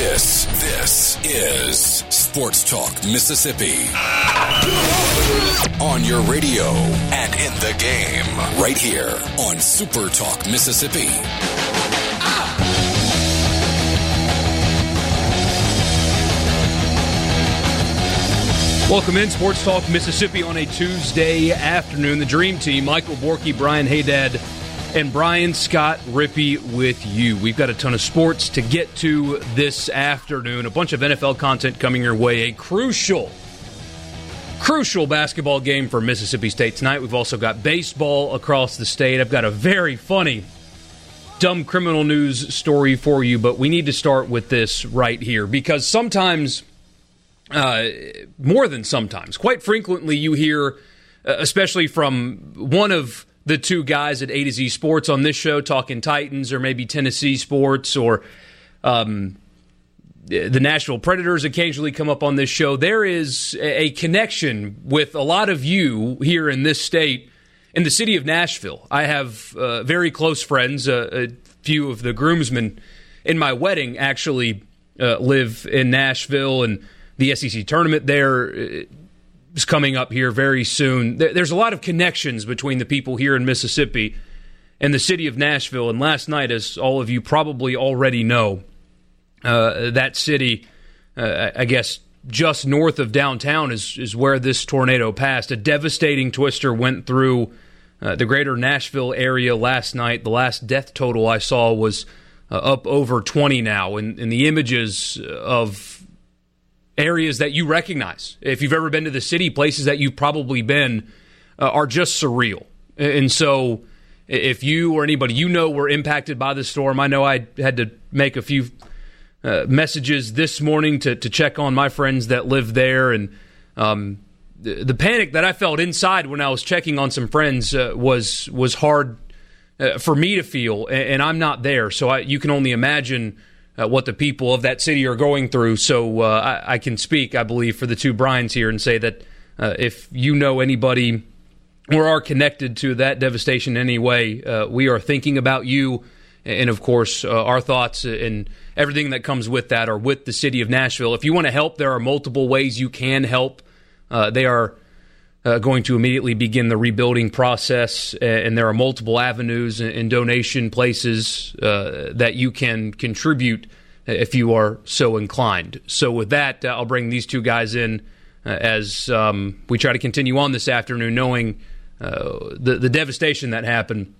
This, this is Sports Talk Mississippi. On your radio and in the game, right here on Super Talk Mississippi. Welcome in Sports Talk Mississippi on a Tuesday afternoon. The Dream Team, Michael Borky, Brian Haydad, and Brian Scott Rippey with you. We've got a ton of sports to get to this afternoon. A bunch of NFL content coming your way. A crucial, crucial basketball game for Mississippi State tonight. We've also got baseball across the state. I've got a very funny, dumb criminal news story for you, but we need to start with this right here because sometimes, uh, more than sometimes, quite frequently, you hear, uh, especially from one of the two guys at A to Z Sports on this show talking Titans or maybe Tennessee sports or um, the Nashville Predators occasionally come up on this show. There is a connection with a lot of you here in this state, in the city of Nashville. I have uh, very close friends. Uh, a few of the groomsmen in my wedding actually uh, live in Nashville, and the SEC tournament there uh, is coming up here very soon. There's a lot of connections between the people here in Mississippi and the city of Nashville. And last night, as all of you probably already know, uh, that city, uh, I guess, just north of downtown is is where this tornado passed. A devastating twister went through uh, the greater Nashville area last night. The last death total I saw was uh, up over 20 now, and, and the images of areas that you recognize. If you've ever been to the city, places that you've probably been uh, are just surreal. And so, if you or anybody you know were impacted by the storm, I know I had to make a few uh, messages this morning to, to check on my friends that live there. And um, the, the, panic that I felt inside when I was checking on some friends uh, was was hard uh, for me to feel, and, and I'm not there. So I, you can only imagine uh, what the people of that city are going through. So uh, I, I, can speak, I believe, for the two Bryans here and say that uh, if you know anybody or are connected to that devastation in any way, uh, we are thinking about you. And of course, uh, our thoughts and everything that comes with that are with the city of Nashville. If you want to help, there are multiple ways you can help. Uh, they are uh, going to immediately begin the rebuilding process, and there are multiple avenues and donation places uh, that you can contribute if you are so inclined. So, with that, uh, I'll bring these two guys in uh, as um, we try to continue on this afternoon, knowing uh, the, the devastation that happened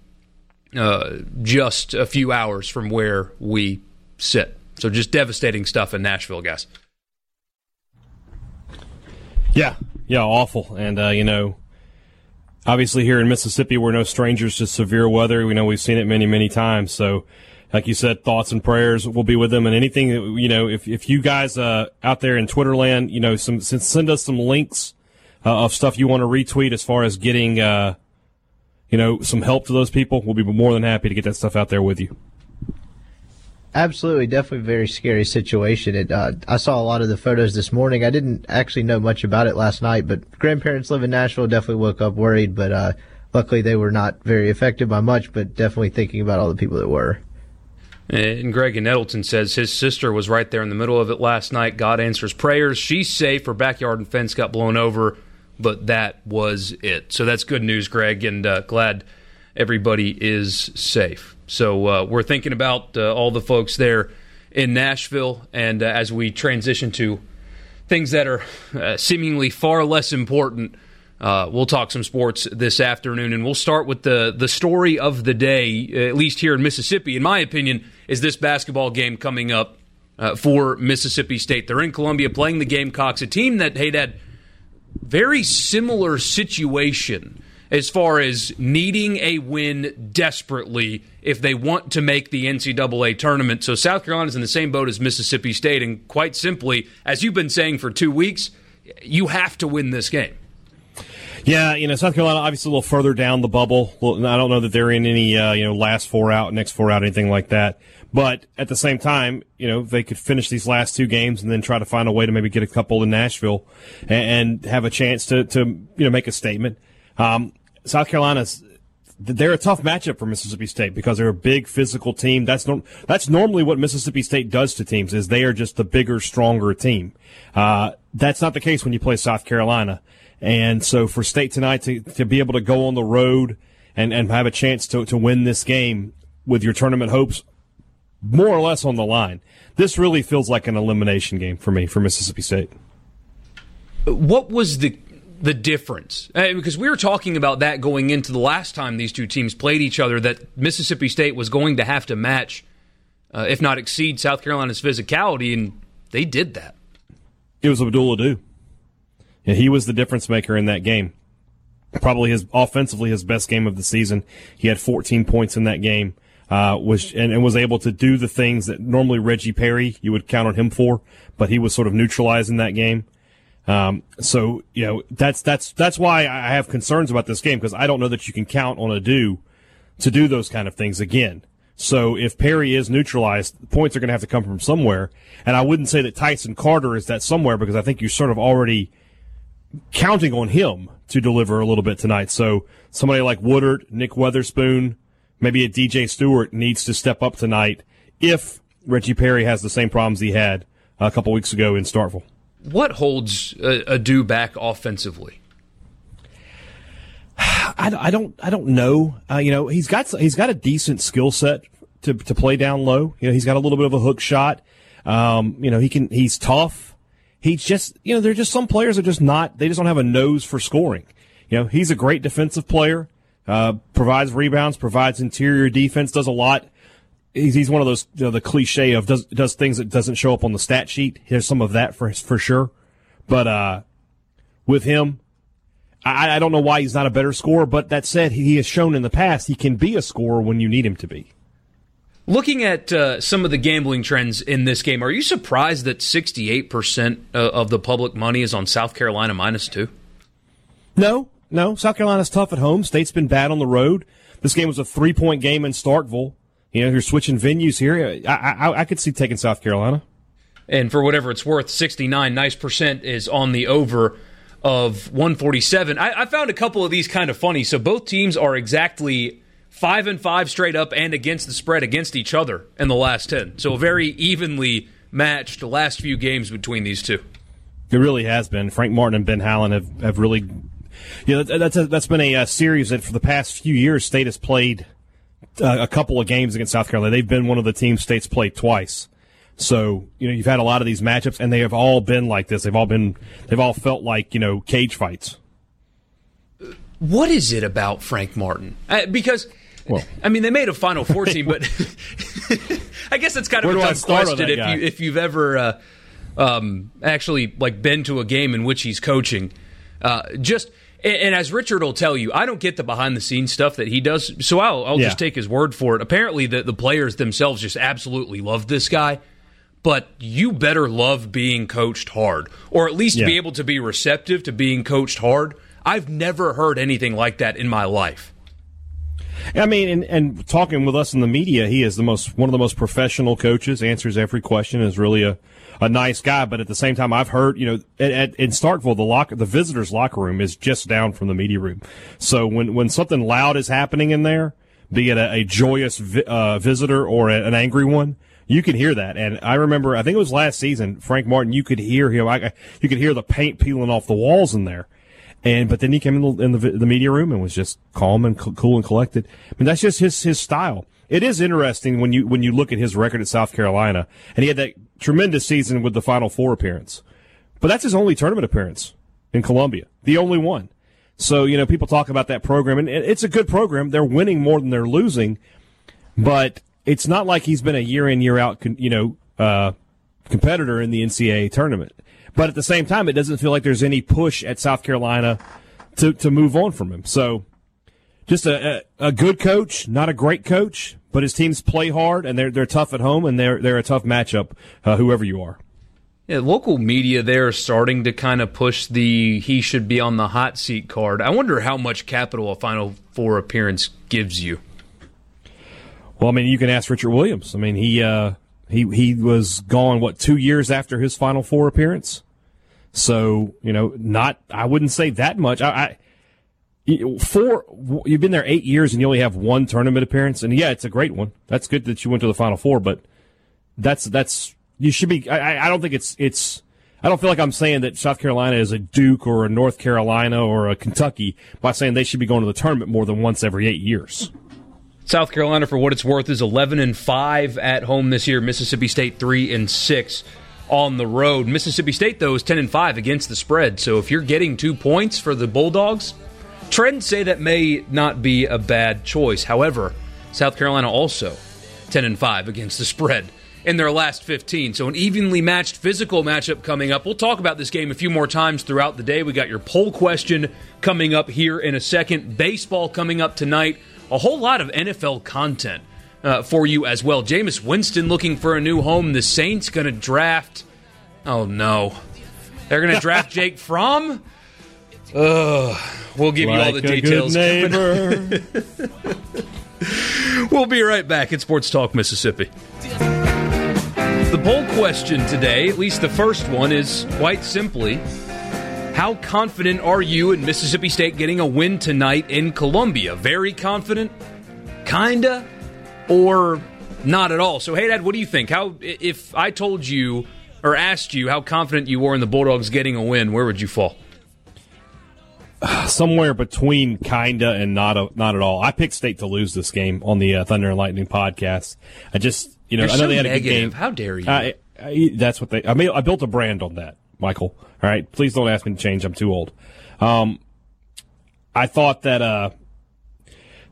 uh, just a few hours from where we sit. So, just devastating stuff in Nashville, guys. Yeah, yeah, awful. And uh, you know, obviously here in Mississippi, we're no strangers to severe weather. We know we've seen it many, many times. So, like you said, thoughts and prayers will be with them. And anything you know, if if you guys uh, out there in Twitter land, you know, some send us some links uh, of stuff you want to retweet as far as getting, uh, you know, some help to those people. We'll be more than happy to get that stuff out there with you. Absolutely, definitely very scary situation. It, uh, I saw a lot of the photos this morning. I didn't actually know much about it last night, but grandparents live in Nashville definitely woke up worried, but uh, luckily they were not very affected by much, but definitely thinking about all the people that were. And Greg in Nettleton says his sister was right there in the middle of it last night. God answers prayers. She's safe. Her backyard and fence got blown over, but that was it. So that's good news, Greg, and uh, glad everybody is safe. So uh, we're thinking about uh, all the folks there in Nashville, and uh, as we transition to things that are uh, seemingly far less important, uh, we'll talk some sports this afternoon, and we'll start with the the story of the day, at least here in Mississippi. In my opinion, is this basketball game coming up uh, for Mississippi State? They're in Columbia playing the Gamecocks, a team that hey, that very similar situation as far as needing a win desperately if they want to make the NCAA tournament. So South Carolina's in the same boat as Mississippi State, and quite simply, as you've been saying for two weeks, you have to win this game. Yeah, you know, South Carolina obviously a little further down the bubble. I don't know that they're in any, uh, you know, last four out, next four out, anything like that. But at the same time, you know, they could finish these last two games and then try to find a way to maybe get a couple in Nashville and, and have a chance to, to, you know, make a statement. Um, South Carolina's, they're a tough matchup for Mississippi State because they're a big physical team. That's no, that's normally what Mississippi State does to teams is they are just the bigger, stronger team. Uh, that's not the case when you play South Carolina. And so for State tonight to, to be able to go on the road and, and have a chance to, to win this game with your tournament hopes more or less on the line, this really feels like an elimination game for me for Mississippi State. What was the the difference? Because we were talking about that going into the last time these two teams played each other, that Mississippi State was going to have to match, uh, if not exceed, South Carolina's physicality, and they did that. It was Abdul Ado. And he was the difference maker in that game. Probably his offensively his best game of the season. He had 14 points in that game. Uh, was and, and, was able to do the things that normally Reggie Perry you would count on him for, but he was sort of neutralized in that game. Um, so you know that's that's that's why I have concerns about this game because I don't know that you can count on Ado to do those kind of things again. So if Perry is neutralized, points are going to have to come from somewhere. And I wouldn't say that Tyson Carter is that somewhere because I think you're sort of already counting on him to deliver a little bit tonight. So somebody like Woodard, Nick Weatherspoon, maybe a DJ Stewart needs to step up tonight if Reggie Perry has the same problems he had a couple weeks ago in Starkville. What holds Ado back offensively? I, I, don't I don't know. Uh, you know he's got he's got a decent skill set to to play down low. You know he's got a little bit of a hook shot. Um, you know he can he's tough he's just, you know, there's just some players are just not, they just don't have a nose for scoring. You know, he's a great defensive player, uh, provides rebounds, provides interior defense, does a lot. He's, he's one of those, you know, the cliche of does, does things that doesn't show up on the stat sheet. There's some of that for, for sure. But, uh, with him, I, I don't know why he's not a better scorer, but that said, he has shown in the past he can be a scorer when you need him to be. Looking at uh, some of the gambling trends in this game, are you surprised that 68% uh, of the public money is on South Carolina minus two? No, no. South Carolina's tough at home. State's been bad on the road. This game was a three point game in Starkville. You know, you're switching venues here. I, I, I could see taking South Carolina. And for whatever it's worth, 69 nice percent is on the over of 147. I, I found a couple of these kind of funny. So both teams are exactly five and five straight up and against the spread against each other in the last 10. So a very evenly matched last few games between these two. It really has been. Frank Martin and Ben Howland have, have really, you know, that's, a, that's been a, a, series that for the past few years, State has played uh, a couple of games against South Carolina. They've been one of the teams State's played twice. So, you know, you've had a lot of these matchups and they have all been like this. They've all been, they've all felt like, you know, cage fights. What is it about Frank Martin? Uh, because well, I mean, they made a Final Four team, but I guess it's kind of a tough question if you if you've ever uh, um, actually like been to a game in which he's coaching. Uh, just and, and, as Richard will tell you, I don't get the behind the scenes stuff that he does, so I'll, I'll yeah. just take his word for it. Apparently, the the players themselves just absolutely love this guy. But you better love being coached hard, or at least yeah. be able to be receptive to being coached hard. I've never heard anything like that in my life. I mean, and, and talking with us in the media, he is the most one of the most professional coaches. Answers every question. Is really a a nice guy. But at the same time, I've heard you know at, at, in Starkville the lock the visitors locker room is just down from the media room. So when when something loud is happening in there, be it a, a joyous vi- uh, visitor or a, an angry one, you can hear that. And I remember, I think it was last season, Frank Martin. You could hear him. I, you could hear the paint peeling off the walls in there. And but then he came in the, in the, the media room and was just calm and cool and collected. I mean, that's just his his style. It is interesting when you when you look at his record at South Carolina, and he had that tremendous season with the Final Four appearance. But that's his only tournament appearance in Columbia, the only one. So you know, people talk about that program, and it's a good program. They're winning more than they're losing, but it's not like he's been a year in year out, you know, uh, competitor in the NCAA tournament. But at the same time, it doesn't feel like there's any push at South Carolina to, to move on from him. So just a, a, a good coach, not a great coach, but his teams play hard and they're, they're tough at home and they're, they're a tough matchup, uh, whoever you are. Yeah, local media there are starting to kind of push the he should be on the hot seat card. I wonder how much capital a Final Four appearance gives you. Well, I mean, you can ask Richard Williams. I mean, he uh, he he was gone what two years after his Final Four appearance. So you know, not I wouldn't say that much. I, I four you've been there eight years and you only have one tournament appearance, and yeah, it's a great one. That's good that you went to the Final Four, but that's that's you should be. I, I don't think it's it's. I don't feel like I'm saying that South Carolina is a Duke or a North Carolina or a Kentucky by saying they should be going to the tournament more than once every eight years. South Carolina, for what it's worth, is 11 and five at home this year. Mississippi State three and six on the road. Mississippi State though is 10 and five against the spread. So if you're getting two points for the Bulldogs, trends say that may not be a bad choice. However, South Carolina also 10 and five against the spread in their last 15. So, an evenly matched physical matchup coming up. We'll talk about this game a few more times throughout the day. We got your poll question coming up here in a second, baseball coming up tonight, a whole lot of NFL content uh, for you as well. Jameis Winston looking for a new home. The Saints going to draft. Oh, no. They're going to draft Jake Fromm? Ugh. We'll give like you all the details. we'll be right back at Sports Talk Mississippi. The poll question today, at least the first one, is quite simply How confident are you in Mississippi State getting a win tonight in Columbia? Very confident? Kinda? Or not at all? So, hey, Dad, what do you think? How, if I told you or asked you how confident you were in the Bulldogs getting a win, where would you fall? Somewhere between kinda and not a, not at all. I picked State to lose this game on the uh, Thunder and Lightning podcast. I just you know, You're I know so they had negative. a good game. How dare you? I, I, that's what they. I mean, I built a brand on that, Michael. All right, please don't ask me to change. I'm too old. Um, I thought that uh,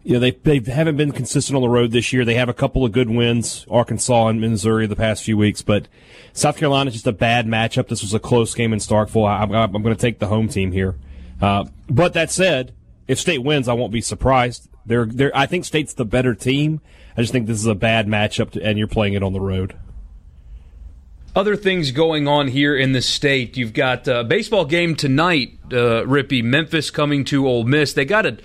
you know they they haven't been consistent on the road this year. They have a couple of good wins, Arkansas and Missouri, the past few weeks, but South Carolina is just a bad matchup. This was a close game in Starkville. I, I'm going to take the home team here. Uh, but that said, if State wins, I won't be surprised. They're, they're, I think State's the better team. I just think this is a bad matchup, to, and you're playing it on the road. Other things going on here in the state. You've got a baseball game tonight, uh, Rippey. Memphis coming to Ole Miss. They got a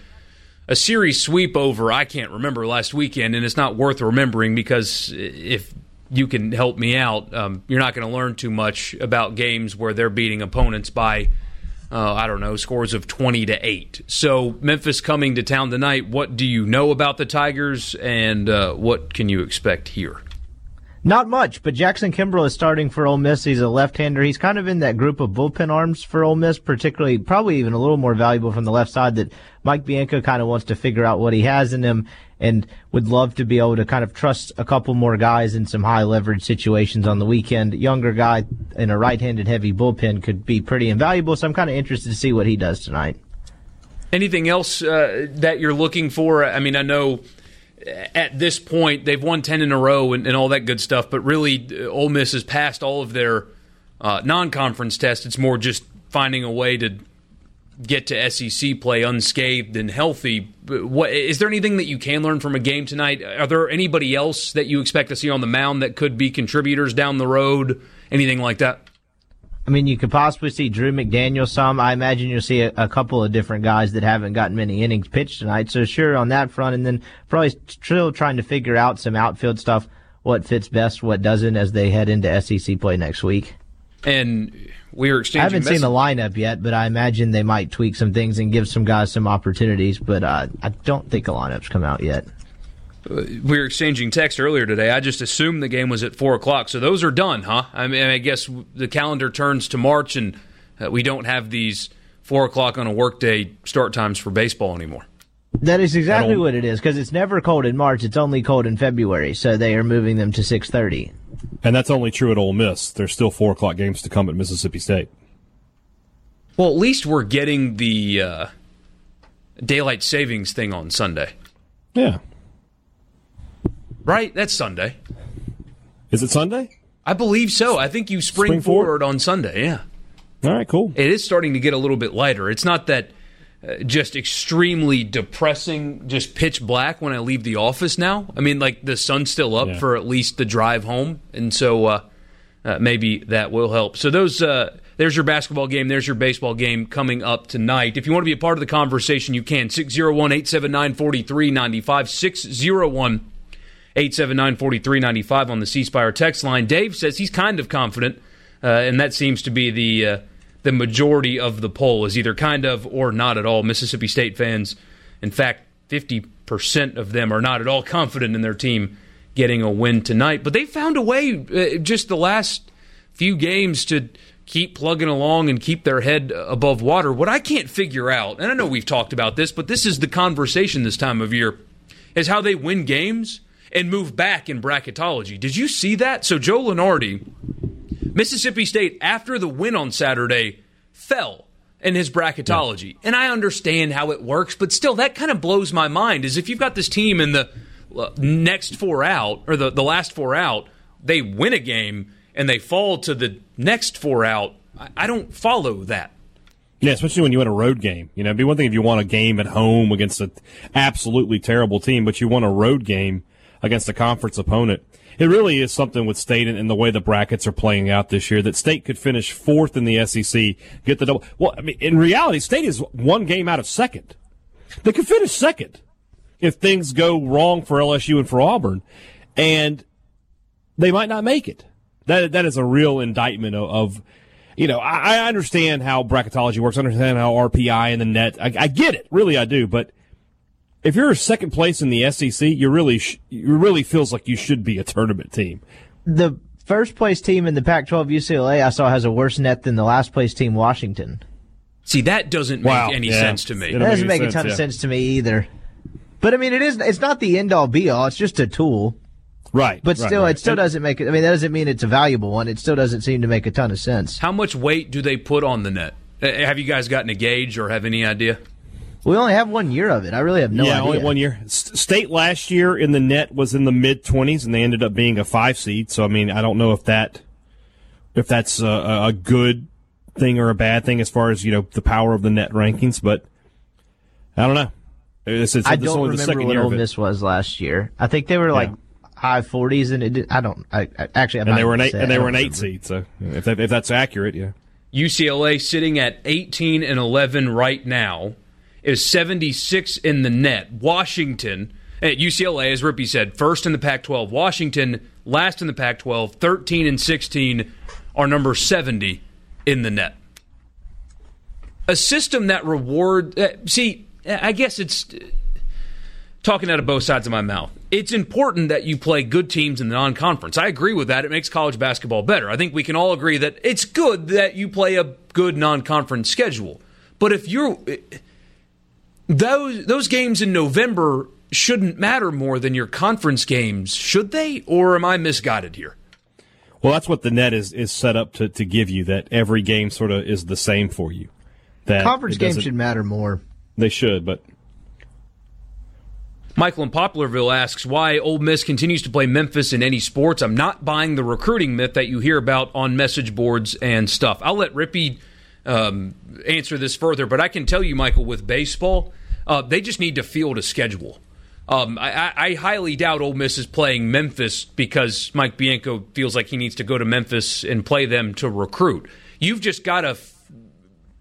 a series sweep over. I can't remember last weekend, and it's not worth remembering because if you can help me out, um, you're not going to learn too much about games where they're beating opponents by uh, I don't know, scores of 20 to 8. So, Memphis coming to town tonight. What do you know about the Tigers, and uh, what can you expect here? Not much, but Jackson Kimbrell is starting for Ole Miss. He's a left-hander. He's kind of in that group of bullpen arms for Ole Miss, particularly, probably even a little more valuable from the left side that Mike Bianco kind of wants to figure out what he has in him and would love to be able to kind of trust a couple more guys in some high leverage situations on the weekend. Younger guy in a right-handed heavy bullpen could be pretty invaluable. So I'm kind of interested to see what he does tonight. Anything else uh, that you're looking for? I mean, I know at this point they've won 10 in a row and, and all that good stuff, but really uh, Ole Miss has passed all of their uh, non-conference tests. It's more just finding a way to get to SEC play unscathed and healthy. What is there anything that you can learn from a game tonight? Are there anybody else that you expect to see on the mound that could be contributors down the road? Anything like that? I mean, you could possibly see Drew McDaniel some. I imagine you'll see a, a, couple of different guys that haven't gotten many innings pitched tonight. So sure on that front, and then probably still trying to figure out some outfield stuff, what fits best, what doesn't, as they head into SEC play next week. And we were exchanging. I haven't messages. seen the lineup yet, but I imagine they might tweak some things and give some guys some opportunities. But uh, I don't think a lineup's come out yet. Uh, we were exchanging text earlier today. I just assumed the game was at four o'clock, so those are done, huh? I mean, I guess the calendar turns to March, and uh, we don't have these four o'clock on a workday start times for baseball anymore. That is exactly what it is because it's never cold in March. It's only cold in February, so they are moving them to six thirty. And that's only true at Ole Miss. There's still four o'clock games to come at Mississippi State. Well, at least we're getting the uh, daylight savings thing on Sunday. Yeah. Right? That's Sunday. Is it Sunday? I believe so. I think you spring, Spring forward. forward? on Sunday. Yeah. All right, cool. It is starting to get a little bit lighter. It's not that just extremely depressing, just pitch black when I leave the office now. I mean, like the sun's still up Yeah. for at least the drive home, and so uh, uh, maybe that will help. So those. Uh, there's your basketball game. There's your baseball game coming up tonight. If you want to be a part of the conversation, you can. 601 879 4395. 601 879 4395 on the C Spire text line. Dave says he's kind of confident, uh, and that seems to be the, uh, the majority of the poll, is either kind of or not at all. Mississippi State fans, in fact, 50% of them are not at all confident in their team getting a win tonight. But they found a way uh, just the last few games to keep plugging along and keep their head above water. What I can't figure out, and I know we've talked about this, but this is the conversation this time of year, is how they win games and move back in bracketology. Did you see that? So Joe Lunardi, Mississippi State, after the win on Saturday, fell in his bracketology. Yeah. And I understand how it works, but still, that kind of blows my mind. Is if you've got this team in the uh, next four out, or the, the last four out, they win a game and they fall to the next four out, I don't follow that. Yeah, especially when you win a road game. You know, it'd be one thing if you won a game at home against an absolutely terrible team, but you won a road game against a conference opponent. It really is something with State and, the way the brackets are playing out this year that State could finish fourth in the SEC, get the double. Well, I mean, in reality, State is one game out of second. They could finish second if things go wrong for LSU and for Auburn, and they might not make it. That that is a real indictment of, of you know, I, I, understand how bracketology works. I understand how RPI and the net. I, I, get it, really, I do. But if you're second place in the SEC, you really sh- you really feels like you should be a tournament team. The first place team in the Pac-12 UCLA I saw has a worse net than the last place team Washington. See, that doesn't make wow. any yeah. sense to me. It doesn't make, make a ton yeah. of sense to me either. But I mean, it is. It's not the end all be all. It's just a tool. Right. But right, still, right. it still doesn't make it. I mean, that doesn't mean it's a valuable one. It still doesn't seem to make a ton of sense. How much weight do they put on the net? Uh, have you guys gotten a gauge or have any idea? We only have one year of it. I really have no yeah, idea. only one year. State last year in the net was in the mid twenties, and they ended up being a five seed. So I mean, I don't know if that if that's a, a good thing or a bad thing as far as you know the power of the net rankings, but I don't know. It's, it's, I don't remember what Ole Miss was last year. I think they were like yeah high 40s, and it did, I don't. I, I actually, I'm and they were an eight, and they were an eight seed. So if that, if that's accurate, yeah. UCLA sitting at 18 and 11 right now is 76 in the net. Washington eh, at UCLA, as Rippey said, first in the Pac-12. Washington last in the Pac-12, 13 and 16 are number 70 in the net. A system that reward. Uh, see, eh, I guess it's talking out of both sides of my mouth. It's important that you play good teams in the non conference. I agree with that. It makes college basketball better. I think we can all agree that it's good that you play a good non conference schedule. But if you're. Those, those games in November shouldn't matter more than your conference games, should they? Or am I misguided here? Well, that's what the net is, is set up to, to give you, that every game sort of is the same for you. That conference games should matter more. They should, but Michael in Poplarville asks why Ole Miss continues to play Memphis in any sports. I'm not buying the recruiting myth that you hear about on message boards and stuff. I'll let Rippey um, answer this further, but I can tell you, Michael, with baseball, uh, they just need to field a schedule. Um, I, I, highly doubt Ole Miss is playing Memphis because Mike Bianco feels like he needs to go to Memphis and play them to recruit. You've just got to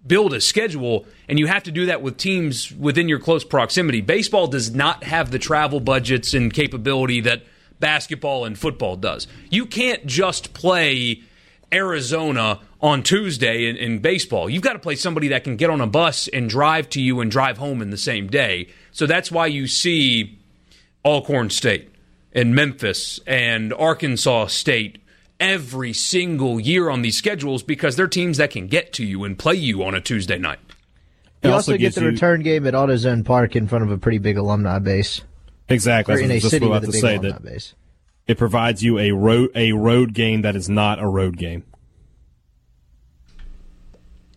build a schedule, and you have to do that with teams within your close proximity. Baseball does not have the travel budgets and capability that basketball and football does. You can't just play Arizona on Tuesday in, in, baseball. You've got to play somebody that can get on a bus and drive to you and drive home in the same day. So that's why you see Alcorn State and Memphis and Arkansas State every single year on these schedules because they're teams that can get to you and play you on a Tuesday night. You also, also get the you, return game at AutoZone Park in front of a pretty big alumni base. Exactly. Or in a city with a big say alumni base. It provides you a road a road game that is not a road game.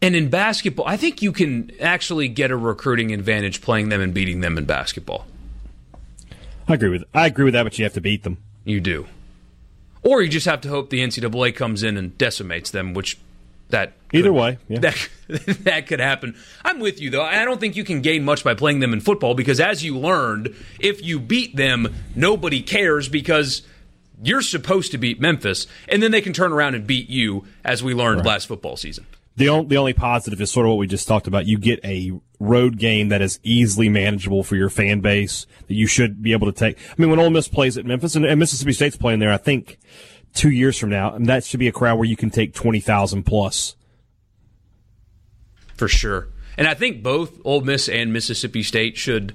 And in basketball, I think you can actually get a recruiting advantage playing them and beating them in basketball. I agree with I agree with that, but you have to beat them. You do. Or you just have to hope the NCAA comes in and decimates them, which that either could, way, yeah. that that could happen. I'm with you though. I don't think you can gain much by playing them in football because, as you learned, if you beat them, nobody cares because you're supposed to beat Memphis, and then they can turn around and beat you, as we learned right. last football season. The only, the only positive is sort of what we just talked about. You get a road game that is easily manageable for your fan base that you should be able to take. I mean, when Ole Miss plays at Memphis and, and Mississippi State's playing there, I think two years from now, and that should be a crowd where you can take 20,000 plus. For sure. And I think both Ole Miss and Mississippi State should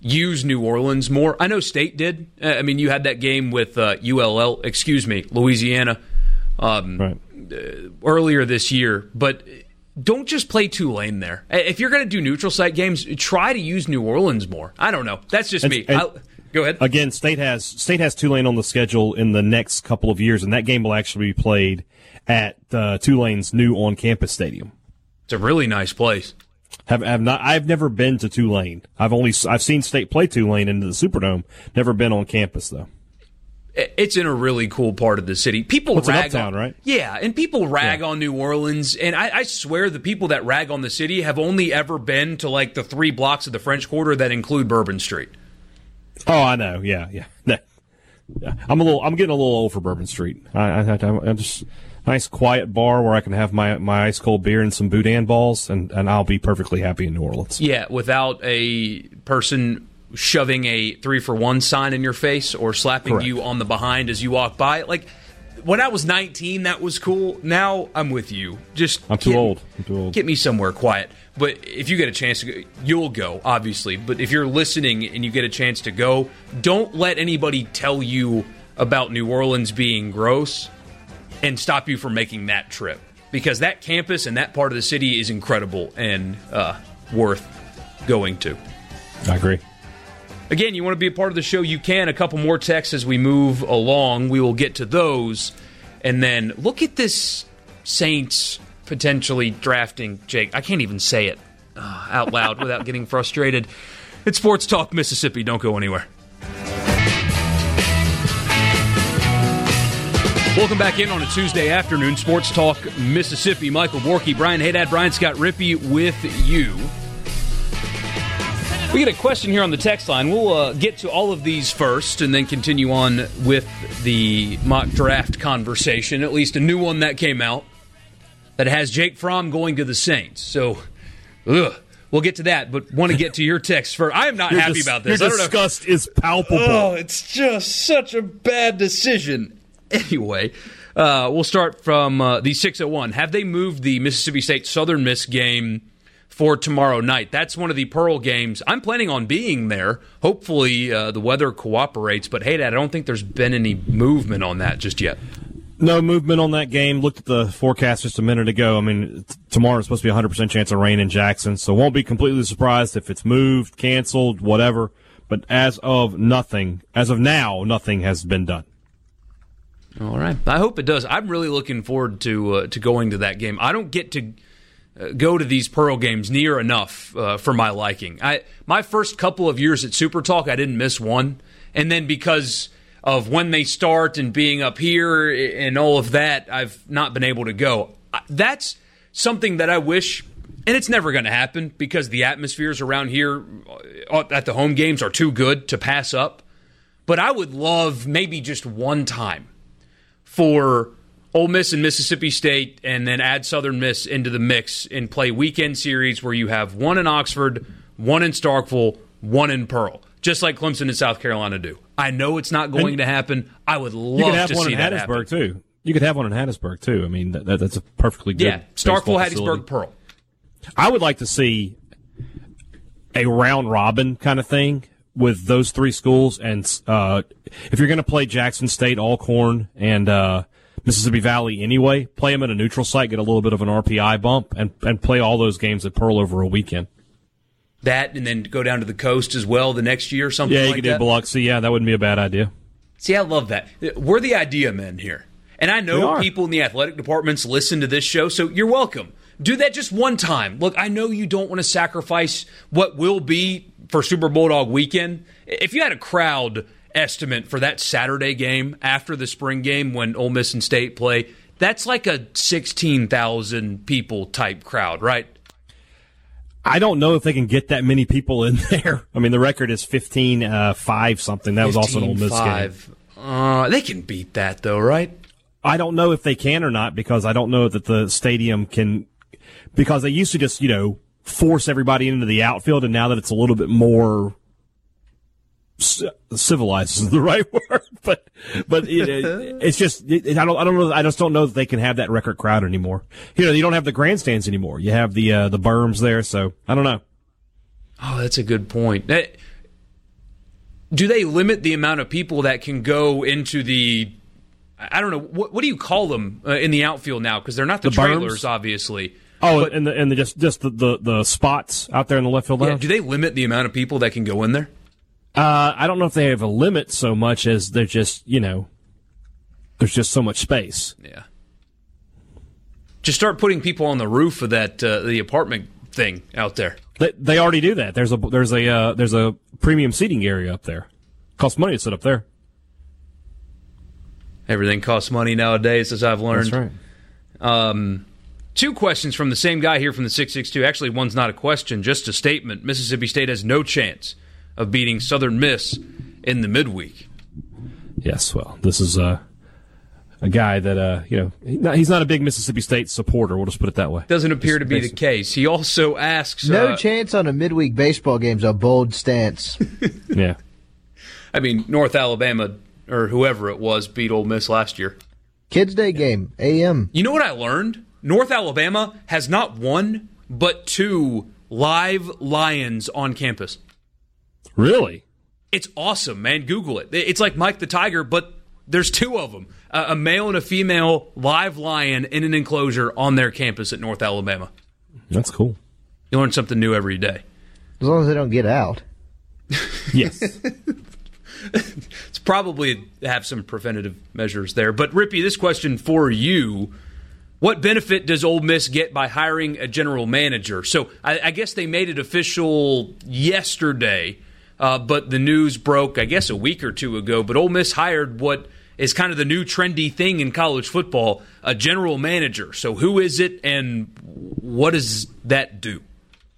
use New Orleans more. I know State did. Uh, I mean, you had that game with uh, ULL, excuse me, Louisiana, um, right. Uh, earlier this year. But don't just play Tulane there. If you're going to do neutral site games, try to use New Orleans more. I don't know. That's just and, me. And go ahead. Again, State has State has Tulane on the schedule in the next couple of years, and that game will actually be played at uh, Tulane's new on-campus stadium. It's a really nice place. Have have not? I've never been to Tulane. I've only I've seen State play Tulane in the Superdome. Never been on campus though. It's in a really cool part of the city. People rag uptown, on, right? Yeah, and people rag yeah. on New Orleans, and I, I, swear the people that rag on the city have only ever been to like the three blocks of the French Quarter that include Bourbon Street. Oh, I know. Yeah, yeah. I'm a little. I'm getting a little old for Bourbon Street. I, I, I'm just nice quiet bar where I can have my my ice cold beer and some boudin balls, and, and I'll be perfectly happy in New Orleans. Yeah, without a person shoving a three for one sign in your face or slapping Correct. you on the behind as you walk by. Like when I was 19, that was cool. Now I'm with you. Just I'm too get, old. I'm too old. Get me somewhere quiet. But if you get a chance to go, you'll go, obviously. But if you're listening and you get a chance to go, don't let anybody tell you about New Orleans being gross and stop you from making that trip because that campus and that part of the city is incredible and uh, worth going to. I agree. Again, you want to be a part of the show, you can. A couple more texts as we move along. We will get to those. And then look at this Saints potentially drafting Jake. I can't even say it uh, out loud without getting frustrated. It's Sports Talk Mississippi. Don't go anywhere. Welcome back in on a Tuesday afternoon. Sports Talk Mississippi. Michael Borky, Brian Haydad, Brian Scott Rippey with you. We get a question here on the text line. We'll uh, get to all of these first and then continue on with the mock draft conversation, at least a new one that came out that has Jake Fromm going to the Saints. So, ugh. We'll get to that, but want to get to your text first. I am not happy dis- about this. Your disgust is palpable. Oh, it's just such a bad decision. Anyway, uh, we'll start from uh, the 601. Have they moved the Mississippi State Southern Miss game for tomorrow night? That's one of the Pearl games. I'm planning on being there. Hopefully, uh, the weather cooperates. But hey, Dad, I don't think there's been any movement on that just yet. No movement on that game. Looked at the forecast just a minute ago. I mean, t- tomorrow is supposed to be 100% chance of rain in Jackson, so won't be completely surprised if it's moved, canceled, whatever. But as of nothing, as of now, nothing has been done. All right. I hope it does. I'm really looking forward to uh, to going to that game. I don't get to go to these Pearl games near enough uh, for my liking. I my first couple of years at Super Talk, I didn't miss one, and then because of when they start and being up here and all of that, I've not been able to go. That's something that I wish, and it's never going to happen because the atmospheres around here uh, at the home games are too good to pass up. But I would love maybe just one time for Ole Miss and Mississippi State, and then add Southern Miss into the mix and play weekend series where you have one in Oxford, one in Starkville, one in Pearl, just like Clemson and South Carolina do. I know it's not going and to happen. I would love you could have to one see in that Hattiesburg happen. too. You could have one in Hattiesburg too. I mean, that, that's a perfectly good. Yeah, Starkville, Hattiesburg, Pearl. I would like to see a round robin kind of thing with those three schools, and uh, if you're going to play Jackson State, Alcorn, and uh, Mississippi Valley anyway, play them at a neutral site, get a little bit of an RPI bump, and and play all those games at Pearl over a weekend. That and then go down to the coast as well the next year, something. Yeah, you like could do Biloxi. Yeah, that wouldn't be a bad idea. See, I love that. We're the idea men here, and I know people in the athletic departments listen to this show, so you're welcome. Do that just one time. Look, I know you don't want to sacrifice what will be for Super Bulldog weekend. If you had a crowd estimate for that Saturday game after the spring game when Ole Miss and State play, that's like a 16,000 people type crowd, right? I don't know if they can get that many people in there. I mean, the record is 15 uh, 5 something. That was also an Ole Miss 5. game. Uh, they can beat that though, right? I don't know if they can or not because I don't know that the stadium can because they used to just you know force everybody into the outfield, and now that it's a little bit more civilized is the right word, but but it, it's just it, I don't I don't know I just don't know that they can have that record crowd anymore. You know, you don't have the grandstands anymore. You have the uh, the berms there, so I don't know. Oh, that's a good point. Do they limit the amount of people that can go into the? I don't know what, what do you call them uh, in the outfield now because they're not the, the trailers, berms? obviously. Oh, but, and the and the just just the, the, the spots out there in the left field. Yeah, do they limit the amount of people that can go in there? Uh, I don't know if they have a limit so much as they're just you know, there's just so much space. Yeah. Just start putting people on the roof of that uh, the apartment thing out there. They, they already do that. There's a there's a uh, there's a premium seating area up there. Costs money to sit up there. Everything costs money nowadays, as I've learned. That's right. Um, two questions from the same guy here from the 662. Actually, one's not a question, just a statement. Mississippi State has no chance of beating Southern Miss in the midweek. Yes, well, this is uh, a guy that uh, you know he's not a big Mississippi State supporter. We'll just put it that way. Doesn't appear to be the case. He also asks, no uh, chance on a midweek baseball game's a bold stance. yeah, I mean North Alabama or whoever it was beat Ole Miss last year. Kids Day game, AM. You know what I learned? North Alabama has not one but two live lions on campus. Really? It's awesome, man. Google it. It's like Mike the Tiger, but there's two of them a male and a female live lion in an enclosure on their campus at North Alabama. That's cool. You learn something new every day. As long as they don't get out. yes. it's probably have some preventative measures there. But Rippey, this question for you. What benefit does Ole Miss get by hiring a general manager? So I, I guess they made it official yesterday uh, but the news broke, I guess, a week or two ago. But Ole Miss hired what is kind of the new trendy thing in college football a general manager. So, who is it and what does that do?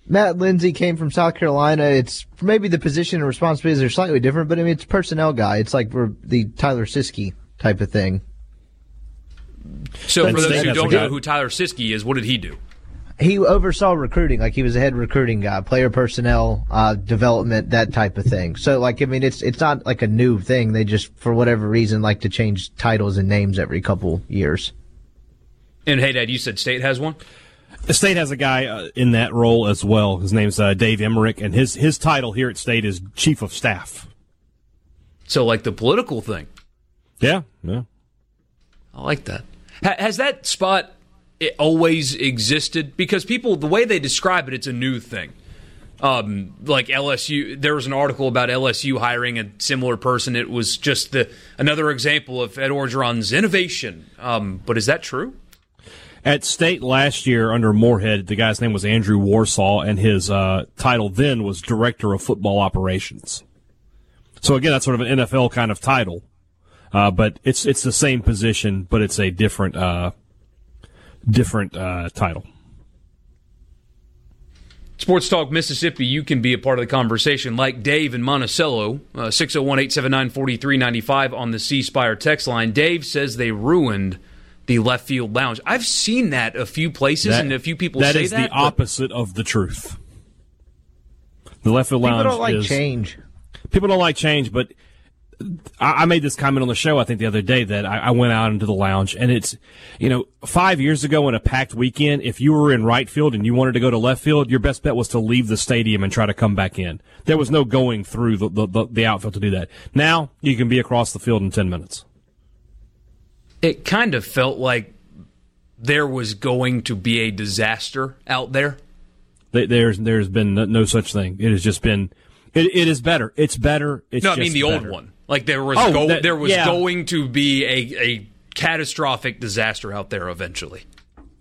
Matt Lindsay came from South Carolina. It's maybe the position and responsibilities are slightly different, but I mean, it's personnel guy. It's like the Tyler Siskey type of thing. So, for those who don't know who Tyler Siskey is, what did he do? He oversaw recruiting, like he was a head recruiting guy, player personnel, uh, development, that type of thing. So, like, I mean, it's it's not like a new thing. They just, for whatever reason, like to change titles and names every couple years. And hey, Dad, you said State has one. The state has a guy uh, in that role as well. His name's uh, Dave Emmerich, and his his title here at State is Chief of Staff. So, like the political thing. Yeah, yeah. I like that. has that spot it always existed? Because people the way they describe it it's a new thing. Um, like LSU there was an article about LSU hiring a similar person. It was just the another example of Ed Orgeron's innovation. Um, but is that true? At state last year under Moorhead the guy's name was Andrew Warsaw and his uh, title then was director of football operations. So again that's sort of an NFL kind of title. Uh, but it's it's the same position but it's a different uh, different uh, title. Sports Talk Mississippi, you can be a part of the conversation like Dave in Monticello, uh, 601 879 4395 on the C Spire text line. Dave says they ruined the left field lounge. I've seen that a few places that, and a few people that say is that. the opposite of the truth. The left field lounge people don't like is, change. People don't like change, but I made this comment on the show, I think, the other day that I went out into the lounge and it's, you know, five years ago in a packed weekend, if you were in right field and you wanted to go to left field, your best bet was to leave the stadium and try to come back in. There was no going through the, the, the outfield to do that. Now you can be across the field in 10 minutes. It kind of felt like there was going to be a disaster out there. There's, there's been no such thing. It has just been, it, it is better. It's better. It's no, I mean the better. old one. Like there was oh, go- that, there was yeah. going to be a, a catastrophic disaster out there eventually.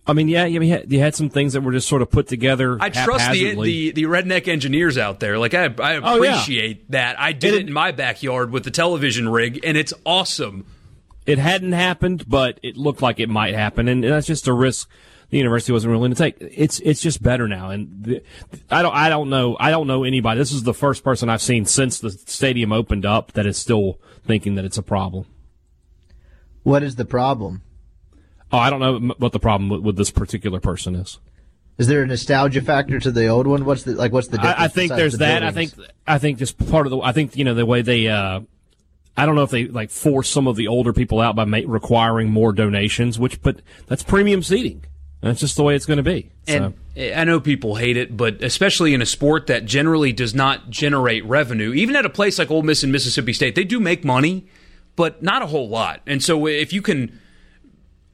I mean, yeah, you had, you had some things that were just sort of put together. I trust the, the the redneck engineers out there. Like I, I appreciate oh, yeah. that. I did it, it in my backyard with the television rig, and it's awesome. It hadn't happened, but it looked like it might happen, and that's just a risk the university wasn't willing to take. It's it's just better now, and the, I don't I don't know I don't know anybody. This is the first person I've seen since the stadium opened up that is still thinking that it's a problem. What is the problem? Oh, I don't know what the problem with, with this particular person is. Is there a nostalgia factor to the old one? What's the like? What's the difference? I, I think there's the that. I think I think just part of the. I think you know the way they. Uh, I don't know if they like force some of the older people out by ma- requiring more donations, which but that's premium seating. That's just the way it's going to be. And eh, I know people hate it, but especially in a sport that generally does not generate revenue, even at a place like Ole Miss and Mississippi State, they do make money, but not a whole lot. And so eh, if you can.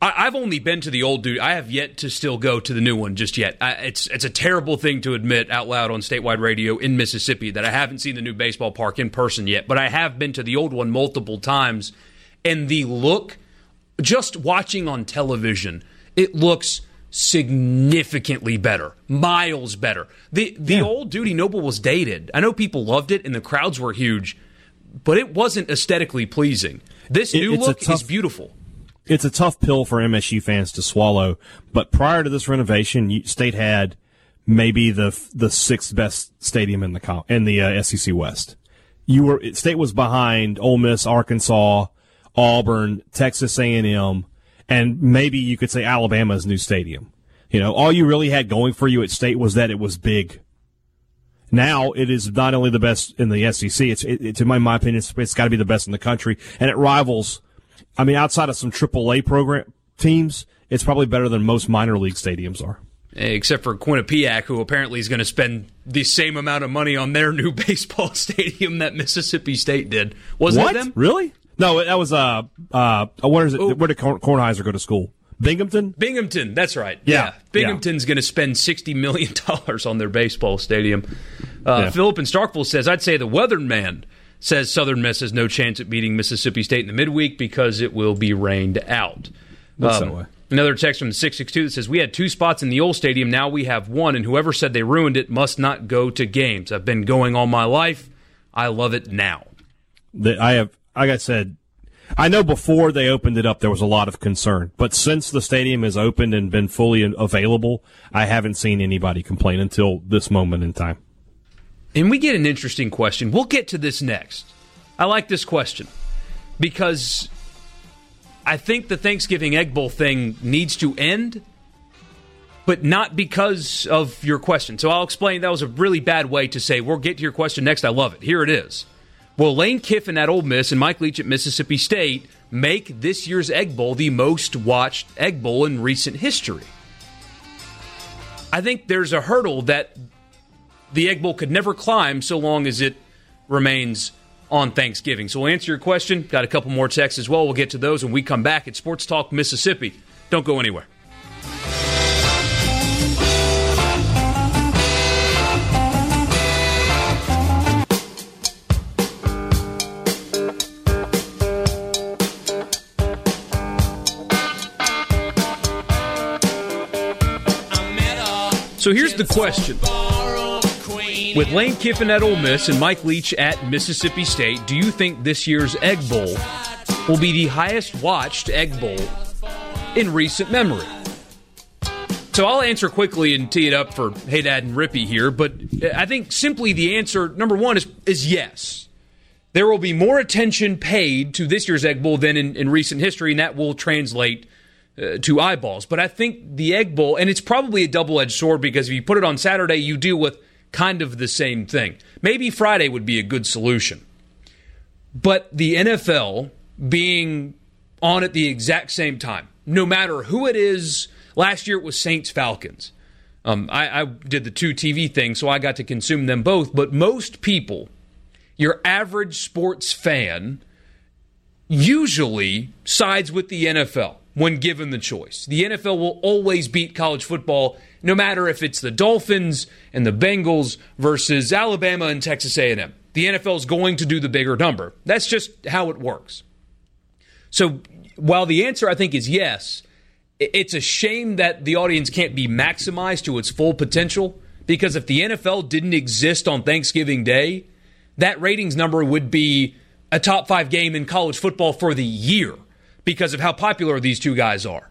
I, have only been to the old dude. I have yet to still go to the new one just yet. I, it's it's a terrible thing to admit out loud on statewide radio in Mississippi that I haven't seen the new baseball park in person yet. But I have been to the old one multiple times, and the look, just watching on television, it looks significantly better, miles better. The the yeah. old Dudy Noble was dated. I know people loved it, and the crowds were huge, but it wasn't aesthetically pleasing. This new look tough- is beautiful it's a tough pill for MSU fans to swallow. But prior to this renovation, State had maybe the the sixth best stadium in the in the uh, SEC West. You were State was behind Ole Miss, Arkansas, Auburn, Texas A and maybe you could say Alabama's new stadium. You know, all you really had going for you at State was that it was big. Now it is not only the best in the SEC. It's, it, it's in my, my opinion, it's, it's got to be the best in the country, and it rivals I mean, outside of some AAA program teams, it's probably better than most minor league stadiums are. Eh, except for Quinnipiac, who apparently is going to spend the same amount of money on their new baseball stadium that Mississippi State did. Wasn't what? it them? Really? No, that was uh uh where is it? Where did Kornheiser go to school? Binghamton? Binghamton, that's right. Yeah. yeah. Binghamton's yeah. going to spend $60 million on their baseball stadium. Uh, yeah. Philip in Starkville says, I'd say the weatherman says Southern Miss has no chance at beating Mississippi State in the midweek because it will be rained out. Um, that way. Another text from the 662 that says, We had two spots in the old stadium. Now we have one, and whoever said they ruined it must not go to games. I've been going all my life. I love it now. The, I have, like I said, I know before they opened it up, there was a lot of concern. But since the stadium has opened and been fully available, I haven't seen anybody complain until this moment in time. And we get an interesting question. We'll get to this next. I like this question because I think the Thanksgiving Egg Bowl thing needs to end, but not because of your question. So I'll explain. That was a really bad way to say, we'll get to your question next. I love it. Here it is. Will Lane Kiffin at Ole Miss and Mike Leach at Mississippi State make this year's Egg Bowl the most watched Egg Bowl in recent history? I think there's a hurdle that the Egg Bowl could never climb so long as it remains on Thanksgiving. So we'll answer your question. Got a couple more texts as well. We'll get to those when we come back at Sports Talk Mississippi. Don't go anywhere. So here's the question. With Lane Kiffin at Ole Miss and Mike Leach at Mississippi State, do you think this year's Egg Bowl will be the highest watched Egg Bowl in recent memory? So I'll answer quickly and tee it up for Hey Dad and Rippey here, but I think simply the answer, number one, is, is yes. There will be more attention paid to this year's Egg Bowl than in, in recent history, and that will translate uh, to eyeballs. But I think the Egg Bowl, and it's probably a double edged sword because if you put it on Saturday, you deal with kind of the same thing. Maybe Friday would be a good solution. But the NFL being on at the exact same time, no matter who it is, last year it was Saints Falcons. Um, I, I did the two TV thing, so I got to consume them both. But most people, your average sports fan, usually sides with the NFL when given the choice. The NFL will always beat college football no matter if it's the Dolphins and the Bengals versus Alabama and Texas A&M. The NFL is going to do the bigger number. That's just how it works. So while the answer I think is yes, it's a shame that the audience can't be maximized to its full potential because if the NFL didn't exist on Thanksgiving Day, that ratings number would be a top 5 game in college football for the year because of how popular these two guys are.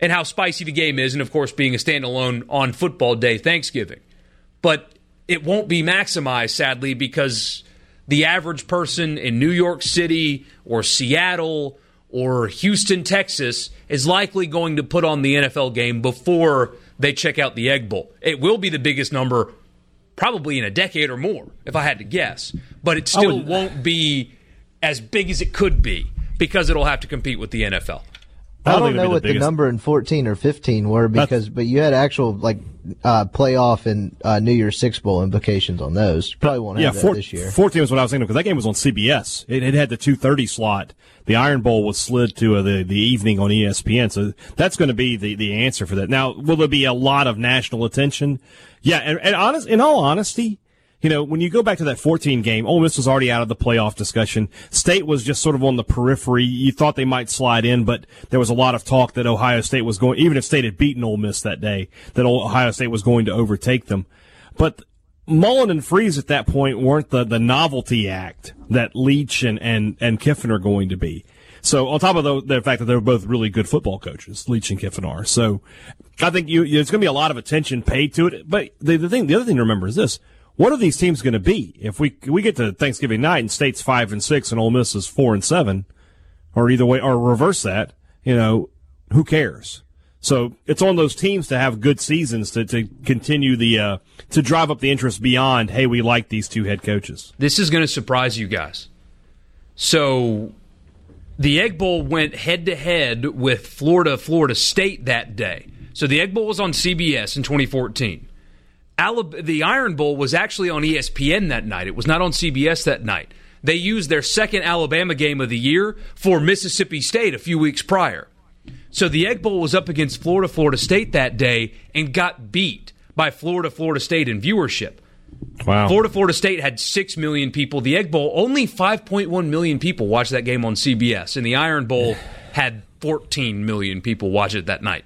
and how spicy the game is, and of course, being a standalone on football day, Thanksgiving. But it won't be maximized, sadly, because the average person in New York City or Seattle or Houston, Texas, is likely going to put on the NFL game before they check out the Egg Bowl. It will be the biggest number probably in a decade or more, if I had to guess. But it still won't be as big as it could be because it'll have to compete with the NFL. I don't, I don't know what the, the, number in 14 or 15 were because, That's, but you had actual like uh, playoff and uh, New Year's Six Bowl implications on those. Probably won't have yeah, four, this year. 14 was what I was thinking because that game was on CBS. It, it had the 2:30 slot. The Iron Bowl was slid to uh, the the evening on ESPN. So that's going to be the the answer for that. Now, will there be a lot of national attention? Yeah, and, and honest, in all honesty, you know, when you go back to that 14 game, Ole Miss was already out of the playoff discussion. State was just sort of on the periphery. You thought they might slide in, but there was a lot of talk that Ohio State was going, even if State had beaten Ole Miss that day, that Ohio State was going to overtake them. But Mullen and Freeze at that point weren't the, the novelty act that Leach and, and, and Kiffin are going to be. So on top of the, the, fact that they're both really good football coaches, Leach and Kiffin are. So I think you, there's going to be a lot of attention paid to it. But the, the thing, the other thing to remember is this what are these teams going to be if we we get to Thanksgiving night and State's five and six and Ole Miss is four and seven, or either way, or reverse that? You know, who cares? So it's on those teams to have good seasons to, to continue the uh, to drive up the interest beyond. Hey, we like these two head coaches. This is going to surprise you guys. So the Egg Bowl went head to head with Florida Florida State that day. So the Egg Bowl was on CBS in 2014. The Iron Bowl was actually on ESPN that night. It was not on CBS that night. They used their second Alabama game of the year for Mississippi State a few weeks prior. So the Egg Bowl was up against Florida Florida State that day and got beat by Florida Florida State in viewership. Wow. Florida Florida State had 6 million people. The Egg Bowl, only 5.1 million people watched that game on CBS. And the Iron Bowl had 14 million people watch it that night.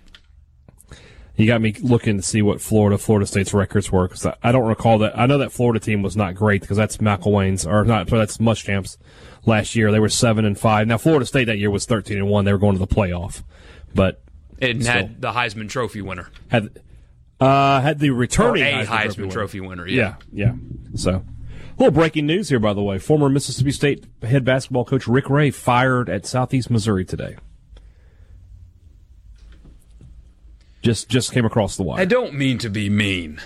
You got me looking to see what Florida, Florida State's records were because I don't recall that. I know that Florida team was not great because that's McElwain's or not. but That's Muschamp's last year. They were seven and five. Now Florida State that year was thirteen and one. They were going to the playoff, but it had the Heisman Trophy winner. Had uh, had the returning or a Heisman, Heisman Trophy, Trophy winner. winner. Yeah. yeah, yeah. So. A little breaking news here, by the way. Former Mississippi State head basketball coach Rick Ray fired at Southeast Missouri today. Just just came across the wire. I don't mean to be mean.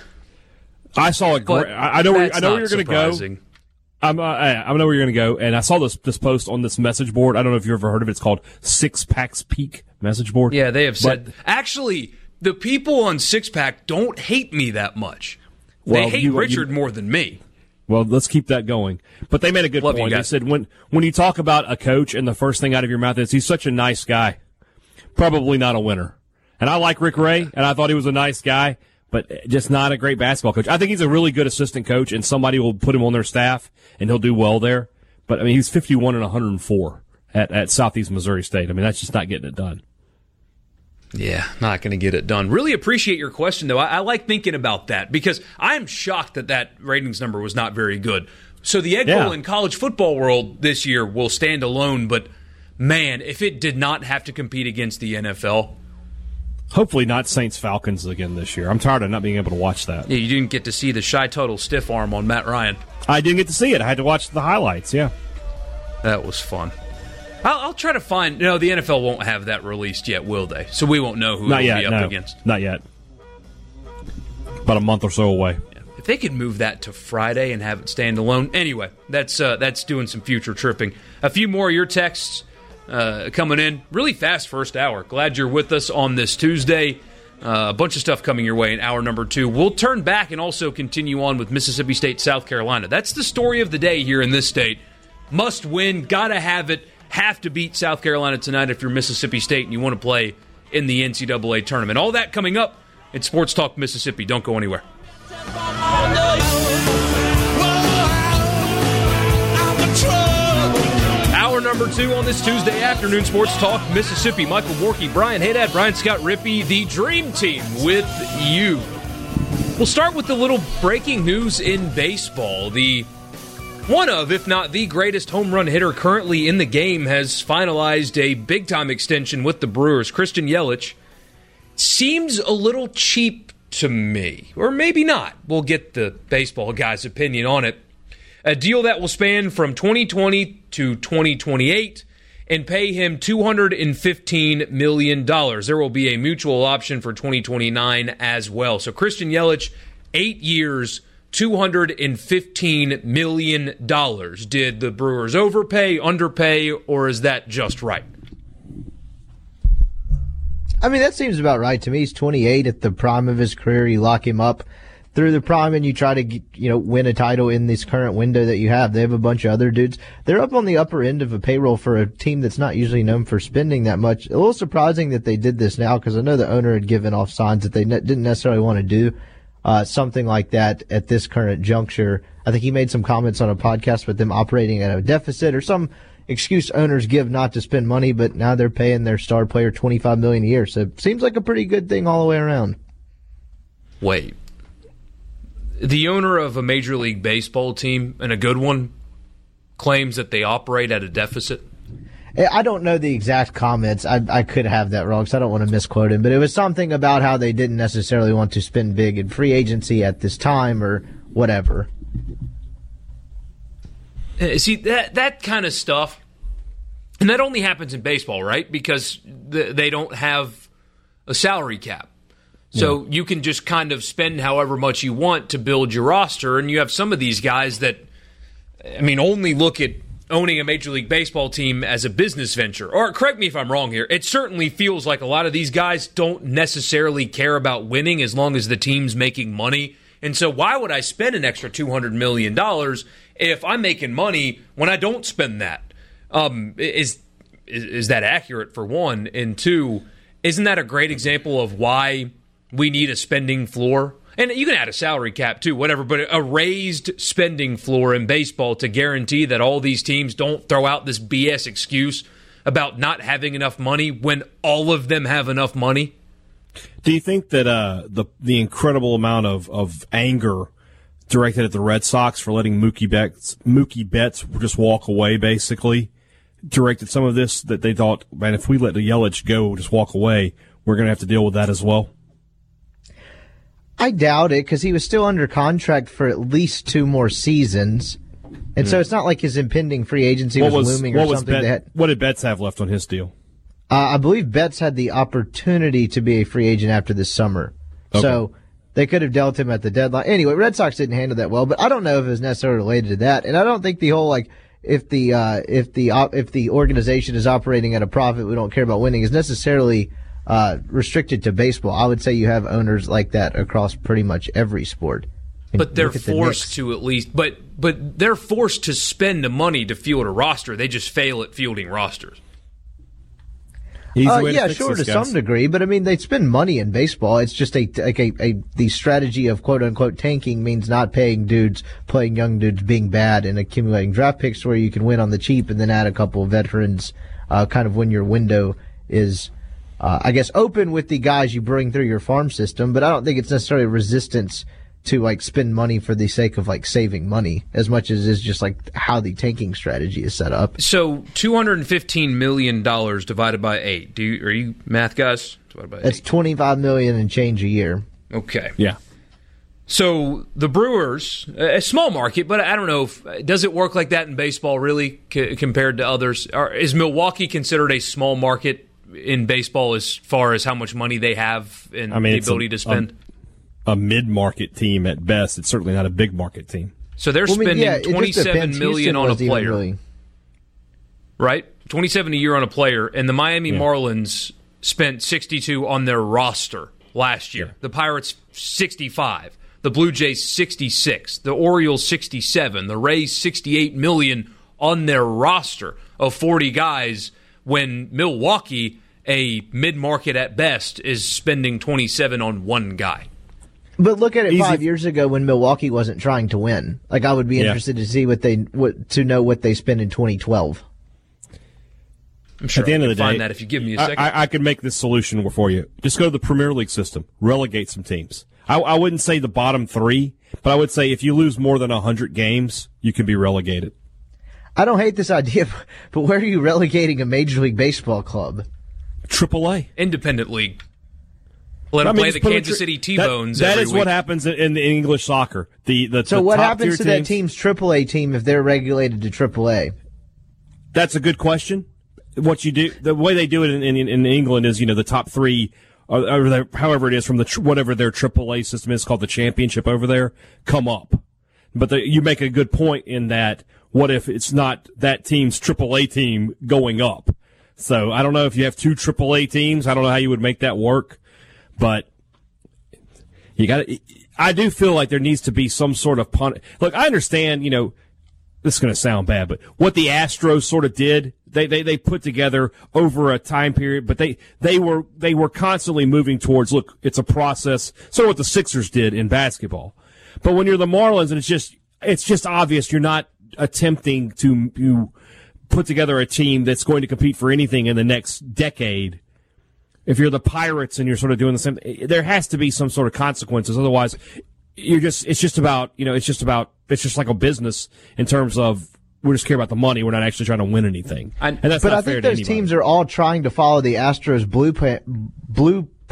I saw a great. I know where I know where you're going to go. I'm uh, I know where you're going to go, and I saw this this post on this message board. I don't know if you've ever heard of it. It's called Six Pack Speaks message board. Yeah, they have said. But, actually, the people on Six Pack don't hate me that much. They hate you, Richard you, more than me. Well, let's keep that going. But they made a good Love point. They said when when you talk about a coach and the first thing out of your mouth is he's such a nice guy, probably not a winner. And I like Rick Ray, and I thought he was a nice guy, but just not a great basketball coach. I think he's a really good assistant coach, and somebody will put him on their staff, and he'll do well there. But I mean, he's 51 and 104 at, at Southeast Missouri State. I mean, that's just not getting it done. Yeah, not going to get it done. Really appreciate your question, though. I, I, like thinking about that because I am shocked that that ratings number was not very good. So the Egg yeah. Bowl in college football world this year will stand alone, but man, if it did not have to compete against the NFL, Hopefully not Saints Falcons again this year. I'm tired of not being able to watch that. Yeah, you didn't get to see the Shy Tuttle stiff arm on Matt Ryan. I didn't get to see it. I had to watch the highlights. Yeah, that was fun. I'll, I'll try to find. You No, the NFL won't have that released yet, will they? So we won't know who not yet, be up no, against. Not yet. About a month or so away. Yeah. If they could move that to Friday and have it stand alone, anyway, that's uh, that's doing some future tripping. A few more of your texts uh, coming in really fast first hour. Glad you're with us on this Tuesday. Uh, a bunch of stuff coming your way in hour number two. We'll turn back and also continue on with Mississippi State, South Carolina. That's the story of the day here in this state. Must win, gotta have it, have to beat South Carolina tonight if you're Mississippi State and you want to play in the NCAA tournament. All that coming up in Sports Talk Mississippi. Don't go anywhere. Number two on this Tuesday afternoon, Sports Talk Mississippi. Michael Borky, Brian Haydad, Brian Scott Rippey, the Dream Team with you. We'll start with the little breaking news in baseball. The one of, if not the greatest home run hitter currently in the game, has finalized a big time extension with the Brewers. Christian Yelich seems a little cheap to me, or maybe not. We'll get the baseball guy's opinion on it. A deal that will span from 2020 to 2028 and pay him $215 million. There will be a mutual option for 2029 as well. So Christian Yelich, eight years, $215 million. Did the Brewers overpay, underpay, or is that just right? I mean, that seems about right to me. He's 28 at the prime of his career. You lock him up through the prime and you try to, you know, win a title in this current window that you have. They have a bunch of other dudes. They're up on the upper end of a payroll for a team that's not usually known for spending that much. A little surprising that they did this now because I know the owner had given off signs that they ne- didn't necessarily want to do uh, something like that at this current juncture. I think he made some comments on a podcast with them operating at a deficit or some excuse owners give not to spend money, but now they're paying their star player twenty five million a year. So it seems like a pretty good thing all the way around. Wait. The owner of a major league baseball team and a good one claims that they operate at a deficit. I don't know the exact comments. I, I could have that wrong, so I don't want to misquote him. But it was something about how they didn't necessarily want to spend big in free agency at this time or whatever. Uh, see that that kind of stuff, and that only happens in baseball, right? Because they don't have a salary cap, so yeah. you can just kind of spend however much you want to build your roster. And you have some of these guys that, I mean, only look at owning a major league baseball team as a business venture. Or correct me if I'm wrong here. It certainly feels like a lot of these guys don't necessarily care about winning as long as the team's making money. And so why would I spend an extra $200 million if I'm making money when I don't spend that? Um, is, is, is that accurate for one? And two, isn't that a great example of why we need a spending floor? And you can add a salary cap too, whatever, but a raised spending floor in baseball to guarantee that all these teams don't throw out this BS excuse about not having enough money when all of them have enough money. Do you think that uh, the the incredible amount of, of anger directed at the Red Sox for letting Mookie Betts Mookie Betts just walk away, basically, directed some of this that they thought, man, if we let the Yelich go, just walk away, we're going to have to deal with that as well. I doubt it because he was still under contract for at least two more seasons. And mm. so hmm. it's not like his impending free agency was, was, looming or something. Bet, had, what did Betts have left on his deal? Uh, I believe Betts had the opportunity to be a free agent after this summer. Okay. So they could have dealt him at the deadline. Anyway, Red Sox didn't handle that well, but I don't know if it was necessarily related to that. And I don't think the whole like if the uh, if the if the organization is operating at a profit, we don't care about winning is necessarily uh, restricted to baseball. I would say you have owners like that across pretty much every sport. But they're forced the to at least, but but they're forced to spend the money to field a roster. They just fail at fielding rosters. Uh, yeah, sure, to some degree, but I mean, they spend money in baseball. It's just a like a, a the strategy of quote unquote tanking means not paying dudes, playing young dudes, being bad, and accumulating draft picks where you can win on the cheap and then add a couple of veterans, uh, kind of when your window is, uh, I guess, open with the guys you bring through your farm system. But I don't think it's necessarily resistance to like spend money for the sake of like saving money as much as is just like how the tanking strategy is set up. So two hundred and fifteen million dollars divided by eight. Do you are you math guys? Divided by That's twenty five million and change a year. Okay. Yeah. So the Brewers, a small market, but I don't know if does it work like that in baseball really c- compared to others. Or is Milwaukee considered a small market in baseball as far as how much money they have and I mean, the ability a, to spend? a mid market team at best. It's certainly not a big market team. So they're well, spending I mean, yeah, twenty seven million on a player, really... right? Twenty seven a year on a player, and the Miami yeah. Marlins spent sixty two on their roster last year. Yeah. The Pirates sixty five. The Blue Jays 66, the Orioles 67, the Rays 68 million on their roster of 40 guys when Milwaukee, a mid-market at best, is spending 27 on one guy. But look at it Easy. five years ago when Milwaukee wasn't trying to win. Like I would be interested yeah. to see what they what to know what they spent in 2012. I'm sure At the end of the day, that if you give me a second, I, I, could make this solution for you. Just go to the Premier League system, relegate some teams. I, I wouldn't say the bottom three, but I would say if you lose more than hundred games, you can be relegated. I don't hate this idea, but where are you relegating a Major League Baseball club? Triple A, independent league. Let them play the Kansas City T-Bones. That, that is week. what happens in, in English soccer. The, the so the what top happens to tier that teams- team's AAA team if they're regulated to AAA? That's a good question. What you do, the way they do it in, in, in England is, you know, the top three, uh, or, or the, however it is from the tr- whatever their AAA system is called the championship over there, come up. But the, you make a good point in that. What if it's not that team's AAA team going up? So I don't know if you have two AAA teams. I don't know how you would make that work, but you got to. I do feel like there needs to be some sort of pun. Look, I understand. You know, this is going to sound bad, but what the Astros sort of did, they, they, they put together over a time period, but they, they were, they were constantly moving towards, look, it's a process. Of what the Sixers did in basketball. But when you're the Marlins and it's just, it's just obvious you're not attempting to, to put together a team that's going to compete for anything in the next decade. If you're the Pirates and you're sort of doing the same, there has to be some sort of consequences. Otherwise, you're just it's just about you know it's just about it's just like a business in terms of we just care about the money. We're not actually trying to win anything, And- that's But I think those teams are all trying to follow the Astros blueprint.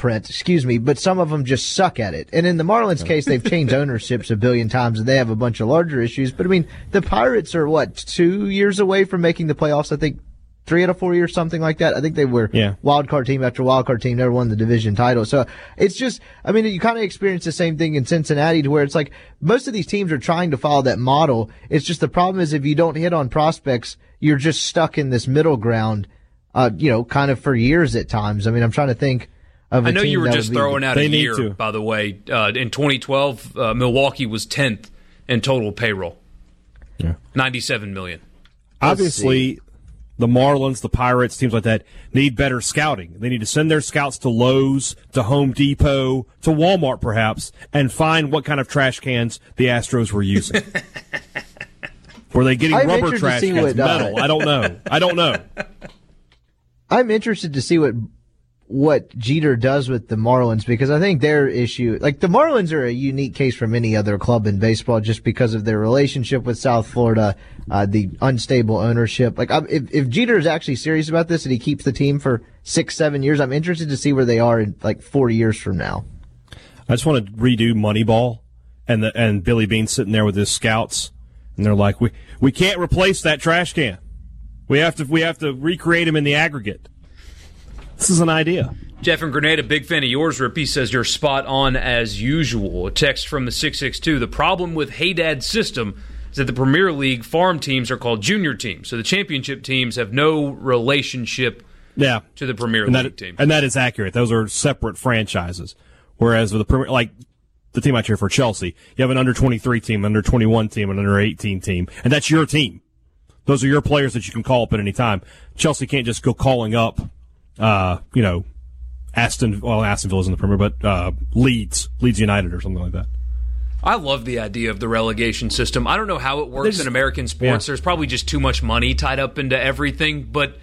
Excuse me, but some of them just suck at it. And in the Marlins case, they've changed ownerships a billion times, and they have a bunch of larger issues. But I mean, the Pirates are what two years away from making the playoffs? I think three out of four years, something like that. I think they were Yeah. wild card team after wild card team, never won the division title. So it's just, I mean, you kind of experience the same thing in Cincinnati to where it's like most of these teams are trying to follow that model. It's just the problem is if you don't hit on prospects, you're just stuck in this middle ground, uh, you know, kind of for years at times. I mean, I'm trying to think of. a I know team you were just throwing out a year, to. by the way. Uh, in 2012, uh, Milwaukee was 10th in total payroll. Yeah. 97 million. Obviously, the Marlins, the Pirates, teams like that need better scouting. They need to send their scouts to Lowe's, to Home Depot, to Walmart, perhaps, and find what kind of trash cans the Astros were using. were they getting I'm rubber trash cans? what, uh, Metal? I don't know. I don't know. I'm interested to see what what Jeter does with the Marlins because I think their issue, like the Marlins, are a unique case from any other club in baseball just because of their relationship with South Florida, uh, the unstable ownership. Like if if Jeter is actually serious about this and he keeps the team for six seven years, I'm interested to see where they are in like four years from now. I just want to redo Moneyball, and the and Billy Beane sitting there with his scouts, and they're like, "We we can't replace that trash can. We have to we have to recreate him in the aggregate." This is an idea. Jeff and Grenada, big fan of yours, Rip. He says you're spot on as usual. A text from the 662. The problem with Hey Dad's system is that the Premier League farm teams are called junior teams. So the championship teams have no relationship Yeah, to the Premier and League that, team. and that is accurate. Those are separate franchises. Whereas with the Premier, like the team I cheer for, Chelsea, you have an under twenty three team, under twenty one team, an under eighteen team, and that's your team. Those are your players that you can call up at any time. Chelsea can't just go calling up, uh, you know, Aston. Well, Aston Villa's in the Premier, but uh, Leeds, Leeds United, or something like that. I love the idea of the relegation system. I don't know how it works There's- in American sports. yeah. There's probably just too much money tied up into everything. But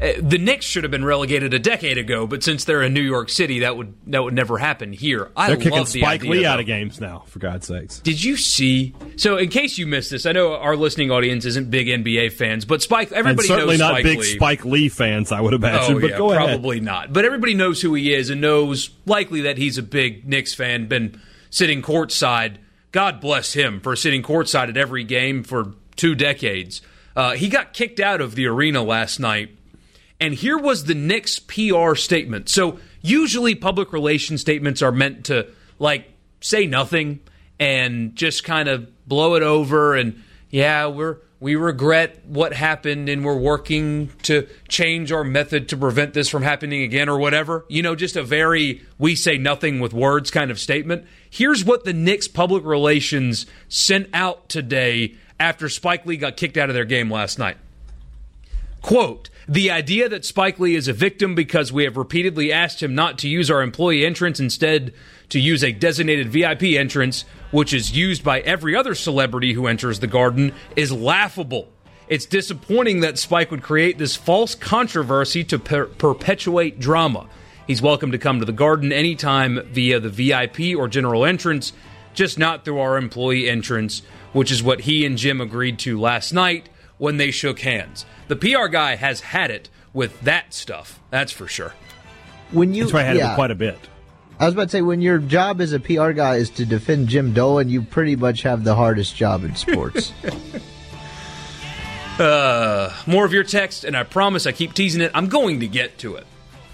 the Knicks should have been relegated a decade ago. But since they're in New York City, that would that would never happen here. I They're kicking the Spike Lee out of games now, for God's sakes. Did you see? So, in case you missed this, I know our listening audience isn't big NBA fans, but Spike, And everybody certainly knows not Spike big Lee. Spike Lee fans, I would imagine. Oh but yeah, go ahead. probably not. But everybody knows who he is and knows likely that he's a big Knicks fan. Been sitting courtside. God bless him for sitting courtside at every game for two decades. Uh, he got kicked out of the arena last night, and here was the Knicks PR statement. So usually public relations statements are meant to like say nothing and just kind of blow it over and yeah, we're we regret what happened and we're working to change our method to prevent this from happening again or whatever. You know, just a very we say nothing with words kind of statement. Here's what the Knicks public relations sent out today after Spike Lee got kicked out of their game last night. Quote, the idea that Spike Lee is a victim because we have repeatedly asked him not to use our employee entrance, instead to use a designated VIP entrance, which is used by every other celebrity who enters the garden, is laughable. It's disappointing that Spike would create this false controversy to per- perpetuate drama. He's welcome to come to the garden anytime via the VIP or general entrance, just not through our employee entrance, which is what he and Jim agreed to last night when they shook hands. The PR guy has had it with that stuff, that's for sure. When you, That's why I had it yeah, with quite a bit. I was about to say, when your job as a PR guy is to defend Jim Dolan, you pretty much have the hardest job in sports. uh, more of your text, and I promise I keep teasing it. I'm going to get to it.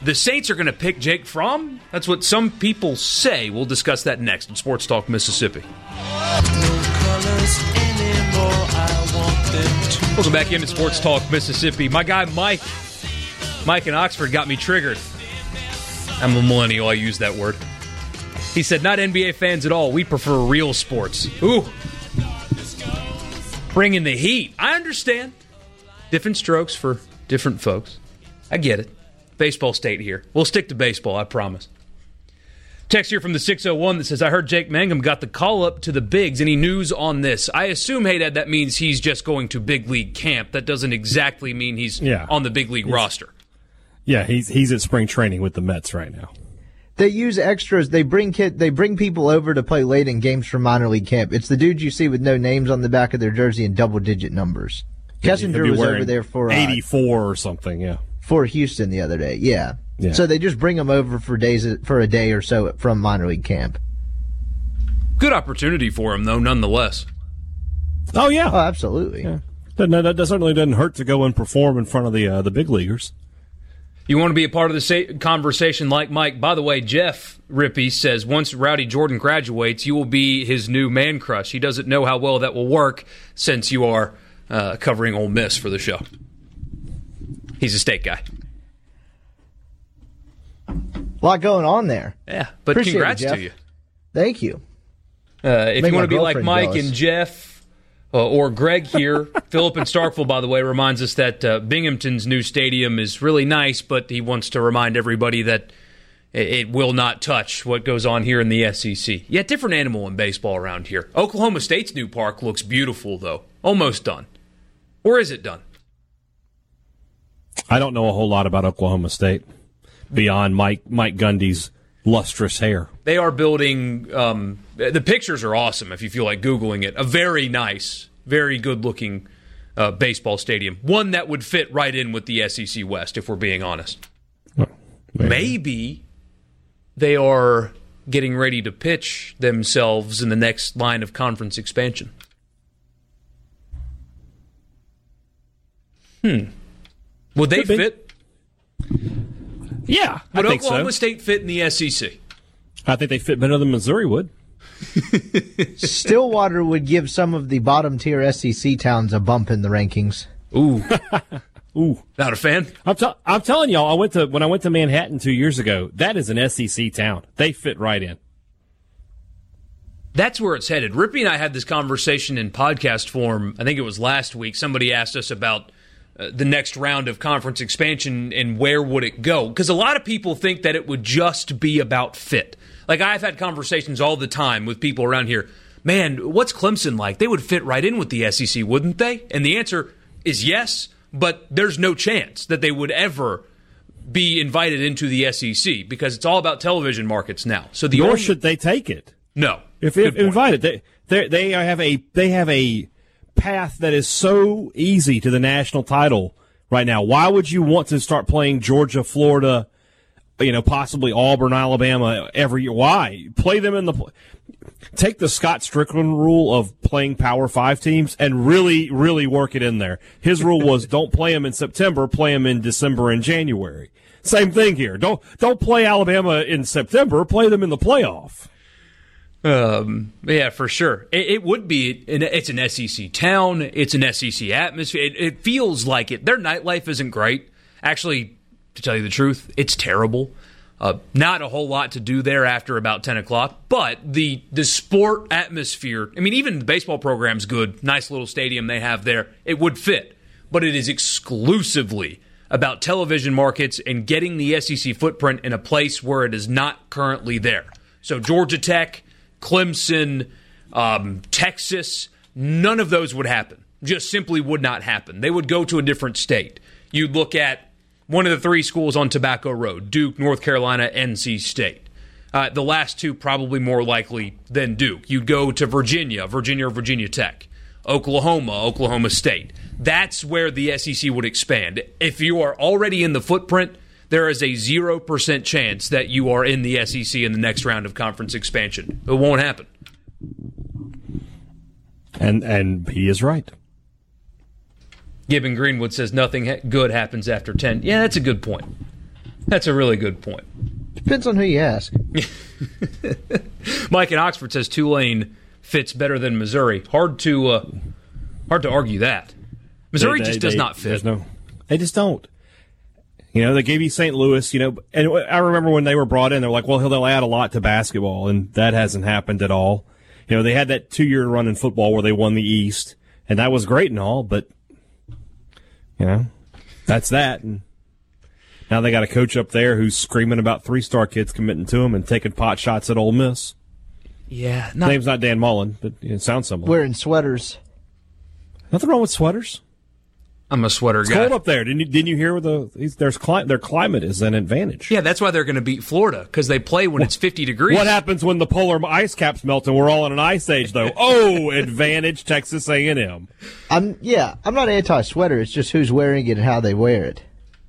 The Saints are going to pick Jake Fromm. That's what some people say. We'll discuss that next in Sports Talk Mississippi. Welcome back into Sports Talk Mississippi. My guy Mike, Mike in Oxford got me triggered. I'm a millennial. I use that word. He said, "Not NBA fans at all. We prefer real sports." Ooh, bringing the heat. I understand. Different strokes for different folks. I get it. Baseball state here. We'll stick to baseball. I promise. Text here from the 601 that says, I heard Jake Mangum got the call up to the bigs. Any news on this? I assume, hey, Dad, that means he's just going to big league camp. That doesn't exactly mean he's yeah. on the big league roster. Yeah, he's he's at spring training with the Mets right now. They use extras. They bring kid. They bring people over to play late in games from minor league camp. It's the dudes you see with no names on the back of their jersey and double digit numbers. Kessinger was over there for uh, eighty four or something. Yeah, for Houston the other day. Yeah. Yeah. So they just bring them over for days for a day or so from minor league camp. Good opportunity for him, though, nonetheless. Oh yeah, oh, absolutely. Yeah. That, that, certainly doesn't hurt to go and perform in front of the uh, the big leaguers. You want to be a part of the conversation like Mike. By the way, Jeff Rippey says once Rowdey Jordan graduates, you will be his new man crush. He doesn't know how well that will work since you are uh, covering Ole Miss for the show. He's a state guy. A lot going on there. Yeah, but Appreciate congrats it, to you. Thank you. Uh, if Make you want to be like Mike jealous. and Jeff uh, or Greg here, Philip and Starkville, by the way, reminds us that uh, Binghamton's new stadium is really nice, but he wants to remind everybody that it will not touch what goes on here in the SEC. Yeah, different animal in baseball around here. Oklahoma State's new park looks beautiful, though. Almost done. Or is it done? I don't know a whole lot about Oklahoma State beyond Mike Mike Gundy's lustrous hair. They are building. Um, the pictures are awesome. If you feel like googling it, a very nice, very good looking uh, baseball stadium. One that would fit right in with the SEC West, if we're being honest. maybe. maybe they are getting ready to pitch themselves in the next line of conference expansion. Hmm. Would they fit? Yeah, would I think Oklahoma so. State fit in the SEC? I think they fit better than Missouri would. Stillwater would give some of the bottom tier SEC towns a bump in the rankings. Ooh. Ooh, not a fan. I'm, t- I'm telling y'all, I went to when I went to Manhattan two years ago. That is an SEC town. They fit right in. That's where it's headed. Rippey and I had this conversation in podcast form. I think it was last week. Somebody asked us about uh, the next round of conference expansion and where would it go? Because a lot of people think that it would just be about fit. Like I've had conversations all the time with people around here. Man, what's Clemson like? They would fit right in with the SEC, wouldn't they? And the answer is yes, but there's no chance that they would ever be invited into the SEC because it's all about television markets now. So the nor only, should they take it. No, if, if invited, they they have a they have a path that is so easy to the national title right now. Why would you want to start playing Georgia, Florida, you know, possibly Auburn, Alabama every year? Why play them in the take the Scott Strickland rule of playing Power Five teams and really, really work it in there. His rule was don't play them in September, play them in December and January. Same thing here. Don't don't play Alabama in September, play them in the playoff. Um, yeah, for sure. It, it, would be. It's an SEC town. It's an SEC atmosphere. It, it, feels like it. Their nightlife isn't great. Actually, to tell you the truth, it's terrible. Uh, not a whole lot to do there after about ten o'clock. But the the sport atmosphere. I mean, even the baseball program's good. Nice little stadium they have there. It would fit, but it is exclusively about television markets and getting the SEC footprint in a place where it is not currently there. So Georgia Tech Clemson, um, Texas, none of those would happen. Just simply would not happen. They would go to a different state. You'd look at one of the three schools on Tobacco Road Duke, North Carolina, NC State. Uh, the last two probably more likely than Duke. You'd go to Virginia, Virginia or Virginia Tech, Oklahoma, Oklahoma State. That's where the SEC would expand. If you are already in the footprint, there is a 0% chance that you are in the SEC in the next round of conference expansion. It won't happen. And and he is right. Gibbon Greenwood says nothing good happens after 10. Yeah, that's a good point. That's a really good point. Depends on who you ask. Mike in Oxford says Tulane fits better than Missouri. Hard to uh, hard to argue that. Missouri They- they- just does they- not fit. No, they just don't. You know, they gave you St. Louis, you know, and I remember when they were brought in, they're like, well, they'll add a lot to basketball, and that hasn't happened at all. You know, they had that two year run in football where they won the East, and that was great and all, but, you know, that's that. And now they got a coach up there who's screaming about three star kids committing to him and taking pot shots at Ole Miss. Yeah, not, Name's not Dan Mullen, but it sounds similar. Wearing sweaters. Nothing wrong with sweaters. I'm a sweater It's guy. cold up there. Didn't you, didn't you hear the there's cli- their climate is an advantage. Yeah, that's why they're going to beat Florida because they play when it's 50 degrees. What happens when the polar ice caps melt and we're all in an ice age though? Oh, advantage Texas A&M. I'm yeah. I'm not anti sweater. It's just who's wearing it and how they wear it.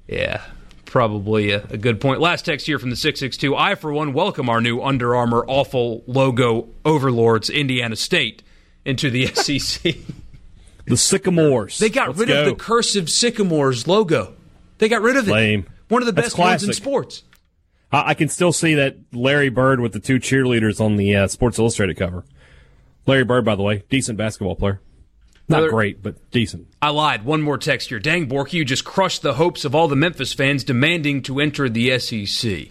Yeah, probably a, a good point. Last text here from the 662. I, for one, welcome our new Under Armour awful logo overlords, Indiana State, into the SEC. The Sycamores. They got Let's rid go. of the cursive Sycamores logo. They got rid of it. Lame. One of the best ones in sports. I, I can still see that Larry Bird with the two cheerleaders on the uh, Sports Illustrated cover. Larry Bird, by the way, decent basketball player. Not Another- great, but decent. I lied. One more text here. Dang, Borky, you just crushed the hopes of all the Memphis fans demanding to enter the SEC.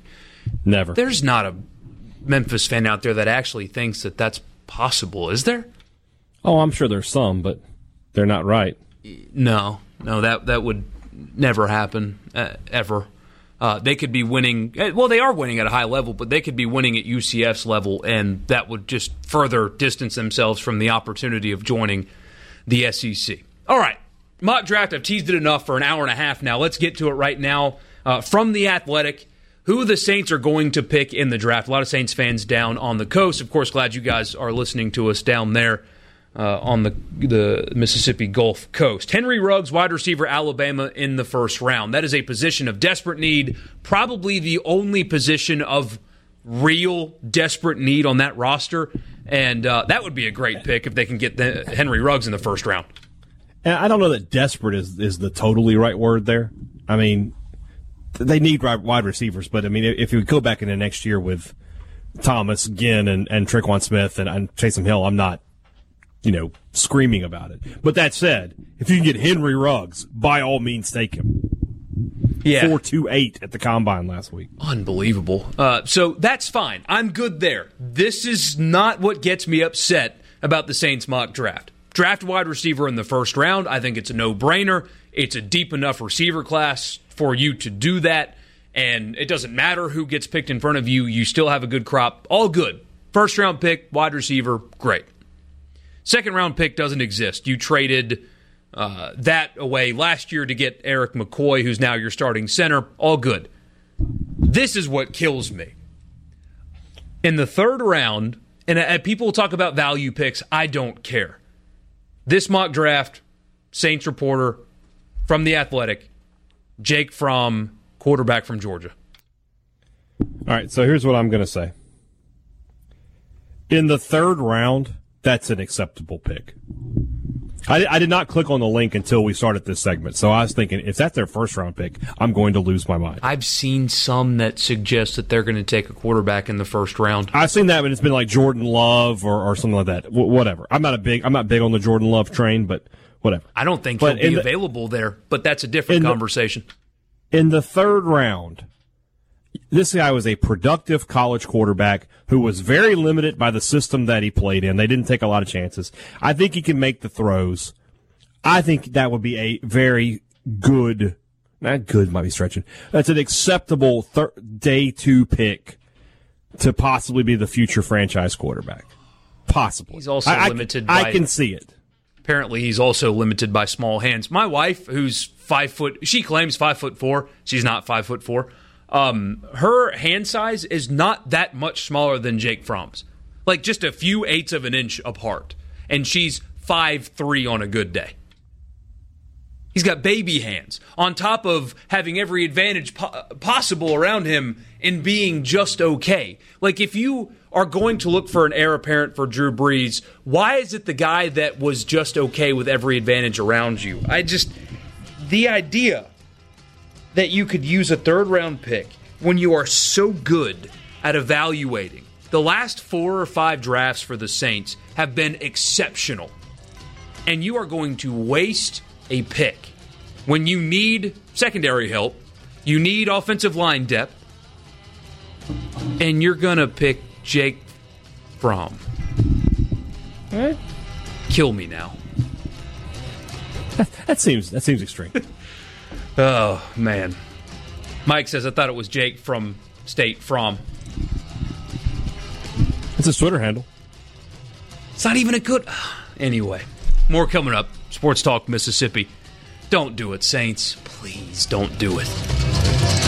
Never. There's not a Memphis fan out there that actually thinks that that's possible, is there? oh, I'm sure there's some, but they're not right. No, no, that that would never happen uh, ever. Uh, they could be winning. eh, Well, they are winning at a high level, but they could be winning at UCF's level, and that would just further distance themselves from the opportunity of joining the SEC. All right, mock draft. I've teased it enough for an hour and a half now. Let's get to it right now. Uh, from the Athletic, who the Saints are going to pick in the draft. A lot of Saints fans down on the coast. Of course, glad you guys are listening to us down there uh, on the the Mississippi Gulf Coast. Henry Ruggs, wide receiver, Alabama in the first round. That is a position of desperate need, probably the only position of real desperate need on that roster, and uh, that would be a great pick if they can get the, Henry Ruggs in the first round. And I don't know that desperate is, is the totally right word there. I mean, they need wide receivers, but I mean, if you go back into next year with Thomas, Ginn, and, and Tre'Quan Smith and, and Hill, I'm not, you know, screaming about it. But that said, if you can get Henry Ruggs, by all means, take him. Yeah, 428 at the combine last week. Unbelievable. Uh, so that's fine. I'm good there. This is not what gets me upset about the Saints mock draft. Draft wide receiver in the first round. I think it's a no brainer. It's a deep enough receiver class for you to do that. And it doesn't matter who gets picked in front of you, you still have a good crop. All good. First round pick, wide receiver, great. Second round pick doesn't exist. You traded uh, that away last year to get Erik McCoy, who's now your starting center. All good. This is what kills me. In the third round, and, and people talk about value picks, I don't care. This mock draft, Saints reporter from The Athletic, Jake Fromm, quarterback from Georgia. All right, so here's what I'm going to say. In the third round, that's an acceptable pick. I, I did not click on the link until we started this segment, so I was thinking if that's their first round pick, I'm going to lose my mind. I've seen some that suggest that they're going to take a quarterback in the first round. I've seen that, but it's been like Jordan Love or, or something like that. W- whatever. I'm not a big I'm not big on the Jordan Love train, but whatever. I don't think But he'll be the- available there, but that's a different in the- conversation. in the third round, this guy was a productive college quarterback who was very limited by the system that he played in. They didn't take a lot of chances. I think he can make the throws. I think that would be a very good, not good might be stretching. That's an acceptable thir- day two pick to possibly be the future franchise quarterback. Possibly. He's also I- I- limited I by- can see it. Apparently, he's also limited by small hands. My wife, who's five foot, she claims five foot four. She's not five foot four. Um, her hand size is not that much smaller than Jake Fromm's, like just a few eighths of an inch apart, and she's five three on a good day. He's got baby hands on top of having every advantage po- possible around him and being just okay. Like, if you are going to look for an heir apparent for Drew Brees, why is it the guy that was just okay with every advantage around you? I just, the idea that you could use a third round pick when you are so good at evaluating. The last four or five drafts for the Saints have been exceptional. And you are going to waste a pick when you need secondary help, you need offensive line depth, and you're going to pick Jake Fromm. Right. Kill me now. That seems that seems extreme. oh man. Mike says I thought it was Jake from State from. It's a Twitter handle. It's not even a good. Anyway, more coming up. Sports Talk Mississippi. Don't do it, Saints. Please don't do it.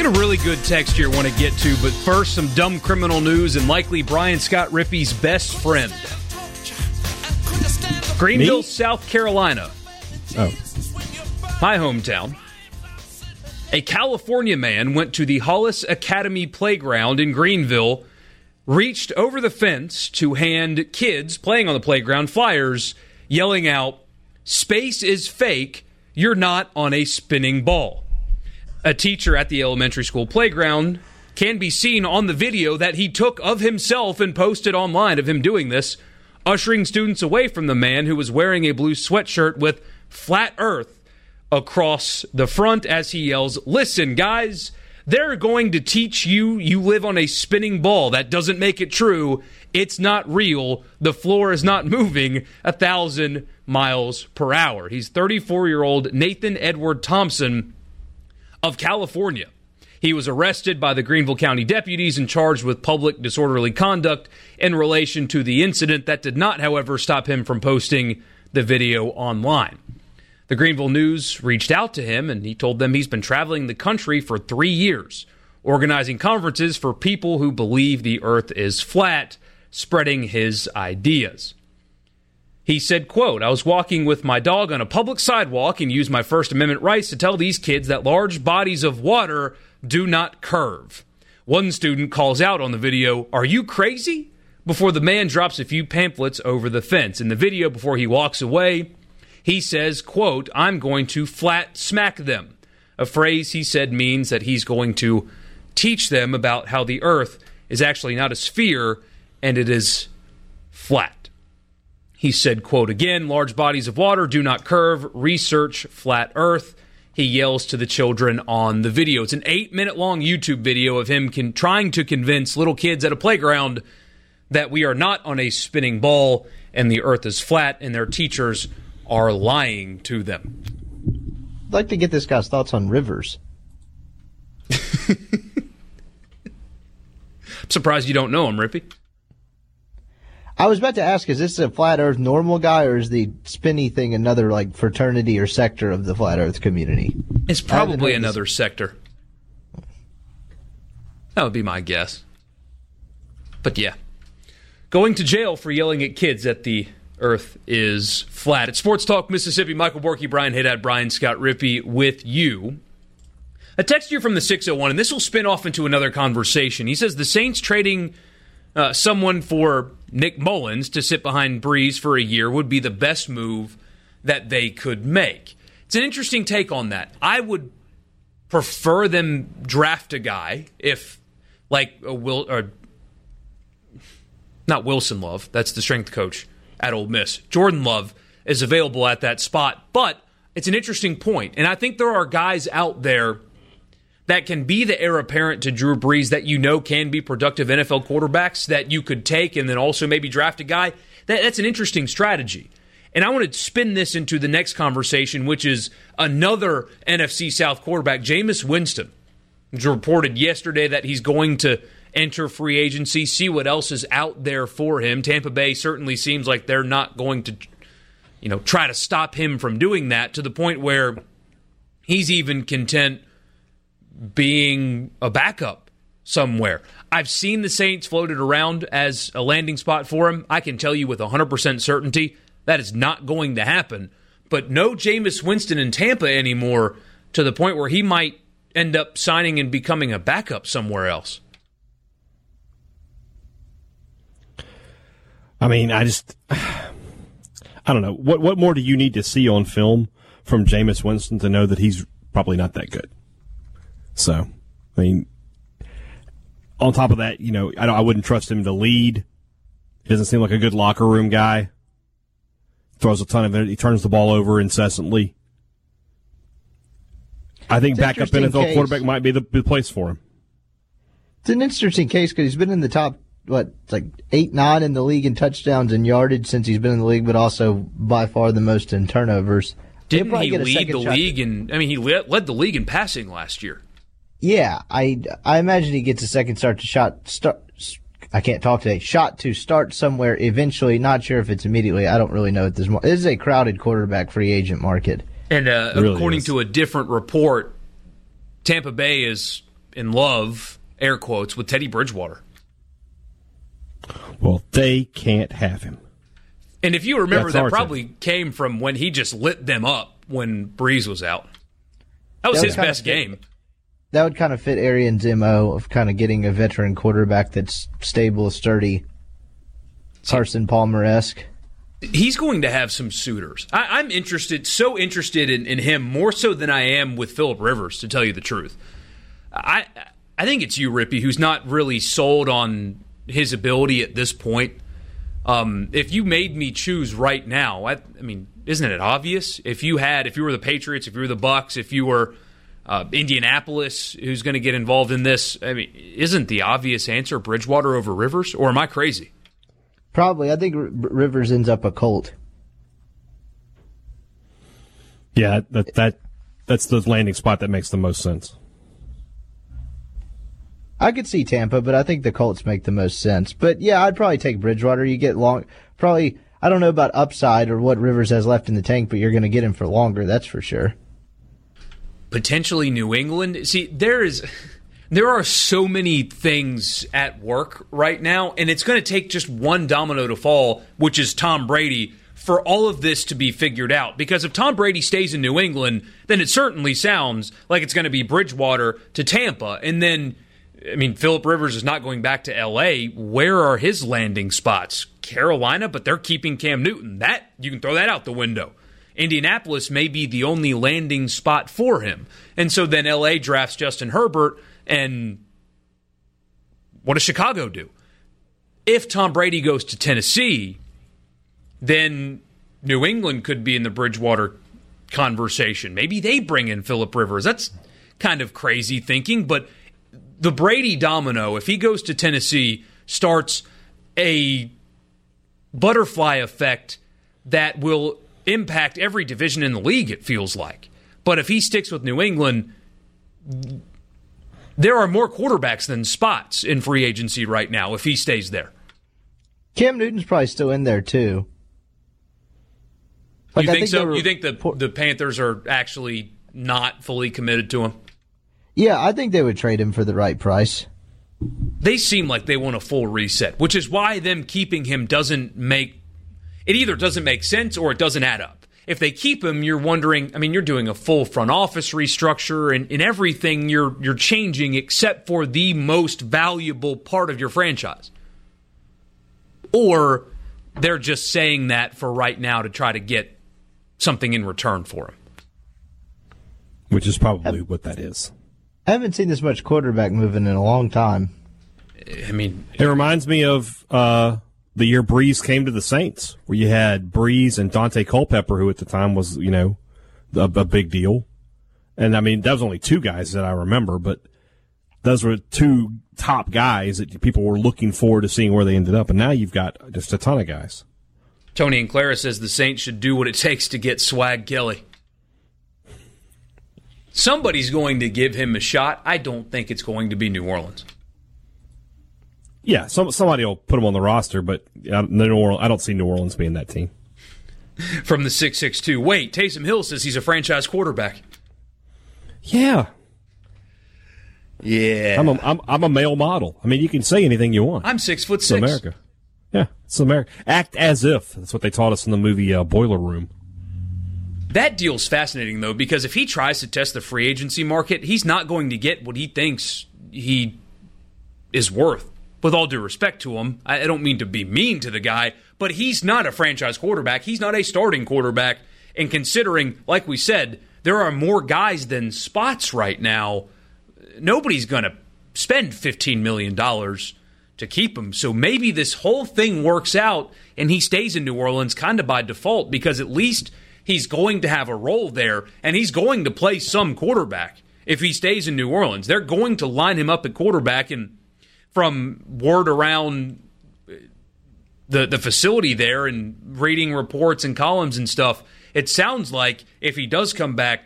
Got a really good text here want to get to, but first, some dumb criminal news and likely Brian Scott Rippey's best friend. Greenville, Me? South Carolina. Oh, my hometown. A California man went to the Hollis Academy playground in Greenville, reached over the fence to hand kids playing on the playground flyers, yelling out, Space is fake, you're not on a spinning ball. A teacher at the elementary school playground can be seen on the video that he took of himself and posted online of him doing this, ushering students away from the man who was wearing a blue sweatshirt with flat earth across the front as he yells, Listen, guys, they're going to teach you you live on a spinning ball. That doesn't make it true. It's not real. The floor is not moving a thousand miles per hour. He's 34 year old Nathan Edward Thompson of California. He was arrested by the Greenville County deputies and charged with public disorderly conduct in relation to the incident. That did not, however, stop him from posting the video online. The Greenville News reached out to him and he told them he's been traveling the country for three years, organizing conferences for people who believe the earth is flat, spreading his ideas. He said, quote, I was walking with my dog on a public sidewalk and used my First Amendment rights to tell these kids that large bodies of water do not curve. One student calls out on the video, Are you crazy? Before the man drops a few pamphlets over the fence. In the video, before he walks away, he says, quote, I'm going to flat smack them. A phrase he said means that he's going to teach them about how the earth is actually not a sphere and it is flat. He said, quote, again, large bodies of water do not curve. Research flat earth. He yells to the children on the video. It's an eight minute long YouTube video of him con- trying to convince little kids at a playground that we are not on a spinning ball and the earth is flat and their teachers are lying to them. I'd like to get this guy's thoughts on rivers. I'm surprised you don't know him, Rippey. I was about to ask, is this a flat Earth normal guy, or is the spinny thing another like fraternity or sector of the flat Earth community? It's probably another this. sector. That would be my guess. But yeah, going to jail for yelling at kids at the Earth is flat. At Sports Talk Mississippi, Michael Borky, Brian Haddad, Brian Scott Rippey with you. A text here from the 601, and this will spin off into another conversation. He says the Saints trading uh, someone for Nick Mullens to sit behind Brees for a year would be the best move that they could make. It's an interesting take on that. I would prefer them draft a guy if, like, a Will or not Wilson Love. That's the strength coach at Ole Miss. Jordan Love is available at that spot, but it's an interesting point, and I think there are guys out there that can be the heir apparent to Drew Brees that you know can be productive NFL quarterbacks that you could take and then also maybe draft a guy. That, that's an interesting strategy. And I want to spin this into the next conversation, which is another NFC South quarterback, Jameis Winston. It's reported yesterday that he's going to enter free agency, see what else is out there for him. Tampa Bay certainly seems like they're not going to, you know, try to stop him from doing that to the point where he's even content being a backup somewhere. I've seen the Saints floated around as a landing spot for him. I can tell you with 100% certainty that is not going to happen. But no Jameis Winston in Tampa anymore to the point where he might end up signing and becoming a backup somewhere else. I mean, I just, I don't know. What what more do you need to see on film from Jameis Winston to know that he's probably not that good? So, I mean, on top of that, you know, I, I wouldn't trust him to lead. He doesn't seem like a good locker room guy. Throws a ton of it. He turns the ball over incessantly. I think It's backup NFL case. quarterback might be the, the place for him. It's an interesting case because he's been in the top, what, like eight, nine in the league in touchdowns and yardage since he's been in the league, but also by far the most in turnovers. Didn't he lead the shot. league in? I mean, he led, led the league in passing last year. Yeah, I I imagine he gets a second start to shot start. I can't talk today. Shot to start somewhere eventually. Not sure if it's immediately. I don't really know at this. Mo- this is a crowded quarterback free agent market. And uh, really according is. to a different report, Tampa Bay is in love, air quotes, with Teddy Bridgewater. Well, they can't have him. And if you remember, Yeah, that it's probably came from when he just lit them up when Brees was out. That was That his kind of best game. That would kind of fit Arians' mo of kind of getting a veteran quarterback that's stable, sturdy, Carson Palmer esque. He's going to have some suitors. I, I'm interested, so interested in, in him more so than I am with Philip Rivers, to tell you the truth. I I think it's you, Rippey, who's not really sold on his ability at this point. Um, if you made me choose right now, I, I mean, isn't it obvious? If you had, if you were the Patriots, if you were the Bucks, if you were uh, Indianapolis, who's going to get involved in this? I mean, isn't the obvious answer Bridgewater over Rivers, or am I crazy? Probably. I think R- Rivers ends up a Colt. Yeah, that that that's the landing spot that makes the most sense. I could see Tampa, but I think the Colts make the most sense. But yeah, I'd probably take Bridgewater. You get long, probably. I don't know about upside or what Rivers has left in the tank, but you're going to get him for longer. That's for sure. Potentially New England. See, there is there are so many things at work right now, and it's going to take just one domino to fall, which is Tom Brady, for all of this to be figured out. Because if Tom Brady stays in New England, then it certainly sounds like it's going to be Bridgewater to Tampa, and then. I mean, Philip Rivers is not going back to L.A. Where are his landing spots? Carolina, but they're keeping Cam Newton. That you can throw that out the window. Indianapolis may be the only landing spot for him. And so then LA drafts Justin Herbert, and what does Chicago do? If Tom Brady goes to Tennessee, then New England could be in the Bridgewater conversation. Maybe they bring in Philip Rivers. That's kind of crazy thinking, but the Brady domino, if he goes to Tennessee, starts a butterfly effect that will impact every division in the league, it feels like. But if he sticks with New England, there are more quarterbacks than spots in free agency right now if he stays there. Cam Newton's probably still in there too. Like, you I think, so? were- you think the, the Panthers are actually not fully committed to him? Yeah, I think they would trade him for the right price. They seem like they want a full reset, which is why them keeping him doesn't make it either doesn't make sense or it doesn't add up. If they keep him, you're wondering. I mean, you're doing a full front office restructure and, and everything you're you're changing except for the most valuable part of your franchise. Or they're just saying that for right now to try to get something in return for him. Which is probably what that is. I haven't seen this much quarterback moving in a long time. I mean, It reminds me of uh, the year Brees came to the Saints, where you had Brees and Daunte Culpepper, who at the time was, you know, a, a big deal. And I mean, that was only two guys that I remember, but those were two top guys that people were looking forward to seeing where they ended up. And now you've got just a ton of guys. Tony and Clara says the Saints should do what it takes to get Swag Kelly. Somebody's going to give him a shot. I don't think it's going to be New Orleans. Yeah, some, somebody will put him on the roster, but uh, New Orleans, I don't see New Orleans being that team. From the 662. Wait, Taysom Hill says he's a franchise quarterback. Yeah. Yeah. I'm a, I'm, I'm a male model. I mean, you can say anything you want. I'm six foot It's six. America. Yeah, it's America. Act as if. That's what they taught us in the movie uh, Boiler Room. That deal's fascinating though, because if he tries to test the free agency market, he's not going to get what he thinks he is worth. With all due respect to him, I don't mean to be mean to the guy, but he's not a franchise quarterback. He's not a starting quarterback. And considering, like we said, there are more guys than spots right now, nobody's going to spend $15 million to keep him. So maybe this whole thing works out and he stays in New Orleans kind of by default because at least he's going to have a role there and he's going to play some quarterback if he stays in New Orleans. They're going to line him up at quarterback and from word around the the facility there and reading reports and columns and stuff, it sounds like if he does come back,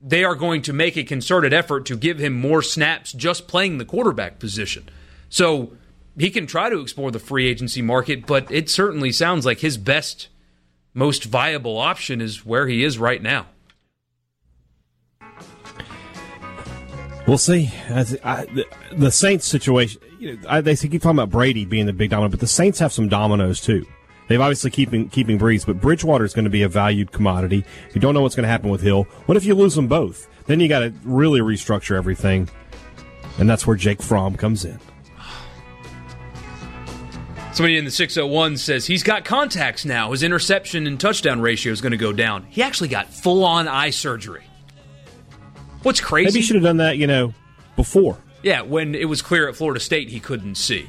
they are going to make a concerted effort to give him more snaps just playing the quarterback position. So he can try to explore the free agency market, but it certainly sounds like his best, most viable option is where he is right now. We'll see. I, the, the Saints situation, you know, I, they keep talking about Brady being the big domino, but the Saints have some dominoes too. They've obviously keeping keeping Brees, but Bridgewater is going to be a valued commodity. You don't know what's going to happen with Hill. What if you lose them both? Then you got to really restructure everything, and that's where Jake Fromm comes in. Somebody in the 601 says he's got contacts now. His interception and touchdown ratio is going to go down. He actually got full on eye surgery. What's crazy? Maybe you should have done that, you know, before. Yeah, when it was clear at Florida State he couldn't see.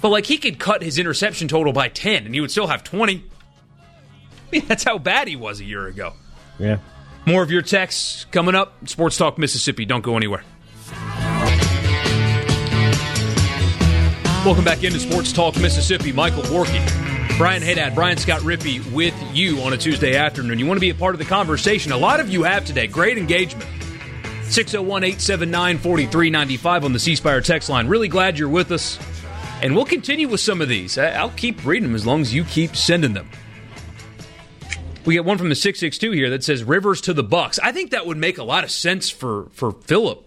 But like he could cut his interception total by 10 and he would still have 20. I mean, that's how bad he was a year ago. Yeah. More of your texts coming up. Sports Talk Mississippi. Don't go anywhere. Welcome back into Sports Talk Mississippi. Michael Borky, Brian Haddad, Brian Scott Rippey with you on a Tuesday afternoon. You want to be a part of the conversation? A lot of you have today. Great engagement. 601 879 4395 on the C Spire text line. Really glad you're with us. And we'll continue with some of these. I'll keep reading them as long as you keep sending them. We get one from the 662 here that says Rivers to the Bucks. I think that would make a lot of sense for for Philip.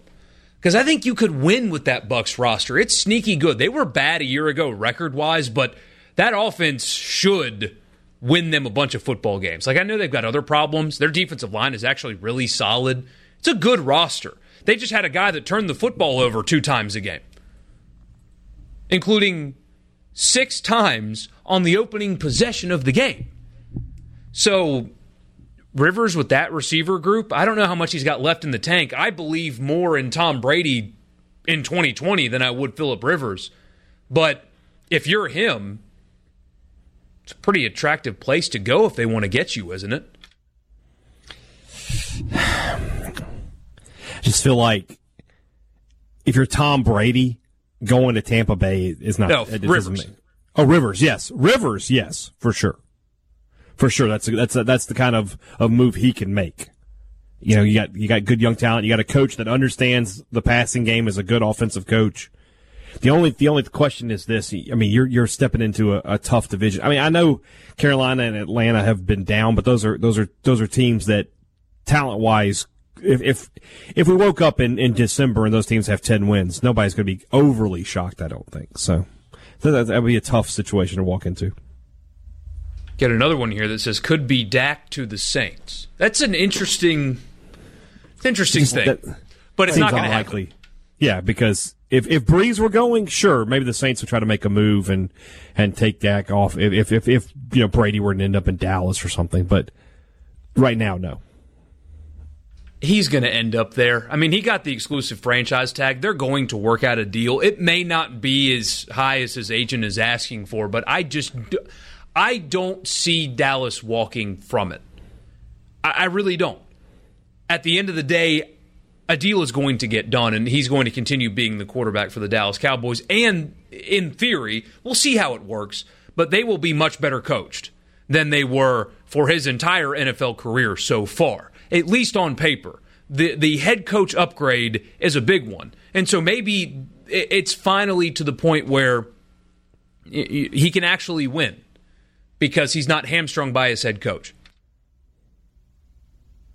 Because I think you could win with that Bucks roster. It's sneaky good. They were bad a year ago record wise, but that offense should win them a bunch of football games. Like I know they've got other problems. Their defensive line is actually really solid. It's a good roster. They just had a guy that turned the football over two times a game, including six times on the opening possession of the game. So, Rivers with that receiver group, I don't know how much he's got left in the tank. I believe more in Tom Brady in 2020 than I would Philip Rivers. But if you're him, it's a pretty attractive place to go if they want to get you, isn't it? Just feel like if you're Tom Brady, going to Tampa Bay is not. No, it Rivers. oh, Rivers, yes, Rivers, yes, for sure, for sure. That's a, that's a, that's the kind of, of move he can make. You know, you got you got good young talent. You got a coach that understands the passing game as a good offensive coach. The only the only question is this. I mean, you're you're stepping into a, a tough division. I mean, I know Carolina and Atlanta have been down, but those are those are those are teams that talent wise. If, if if we woke up in, in December and those teams have ten wins, nobody's going to be overly shocked. I don't think so. That that would be a tough situation to walk into. Get another one here that says could be Dak to the Saints. That's an interesting, interesting thing, That but it's not going to happen. unlikely. Yeah, because if if Brees were going, sure, maybe the Saints would try to make a move and and take Dak off. If if if, if you know Brady were to end up in Dallas or something, but right now, no. He's going to end up there. I mean, he got the exclusive franchise tag. They're going to work out a deal. It may not be as high as his agent is asking for, but I just I don't see Dallas walking from it. I, I really don't. At the end of the day, a deal is going to get done, and he's going to continue being the quarterback for the Dallas Cowboys. And in theory, we'll see how it works, but they will be much better coached than they were for his entire NFL career so far, at least on paper. The, the head coach upgrade is a big one. And so maybe it's finally to the point where he can actually win because he's not hamstrung by his head coach.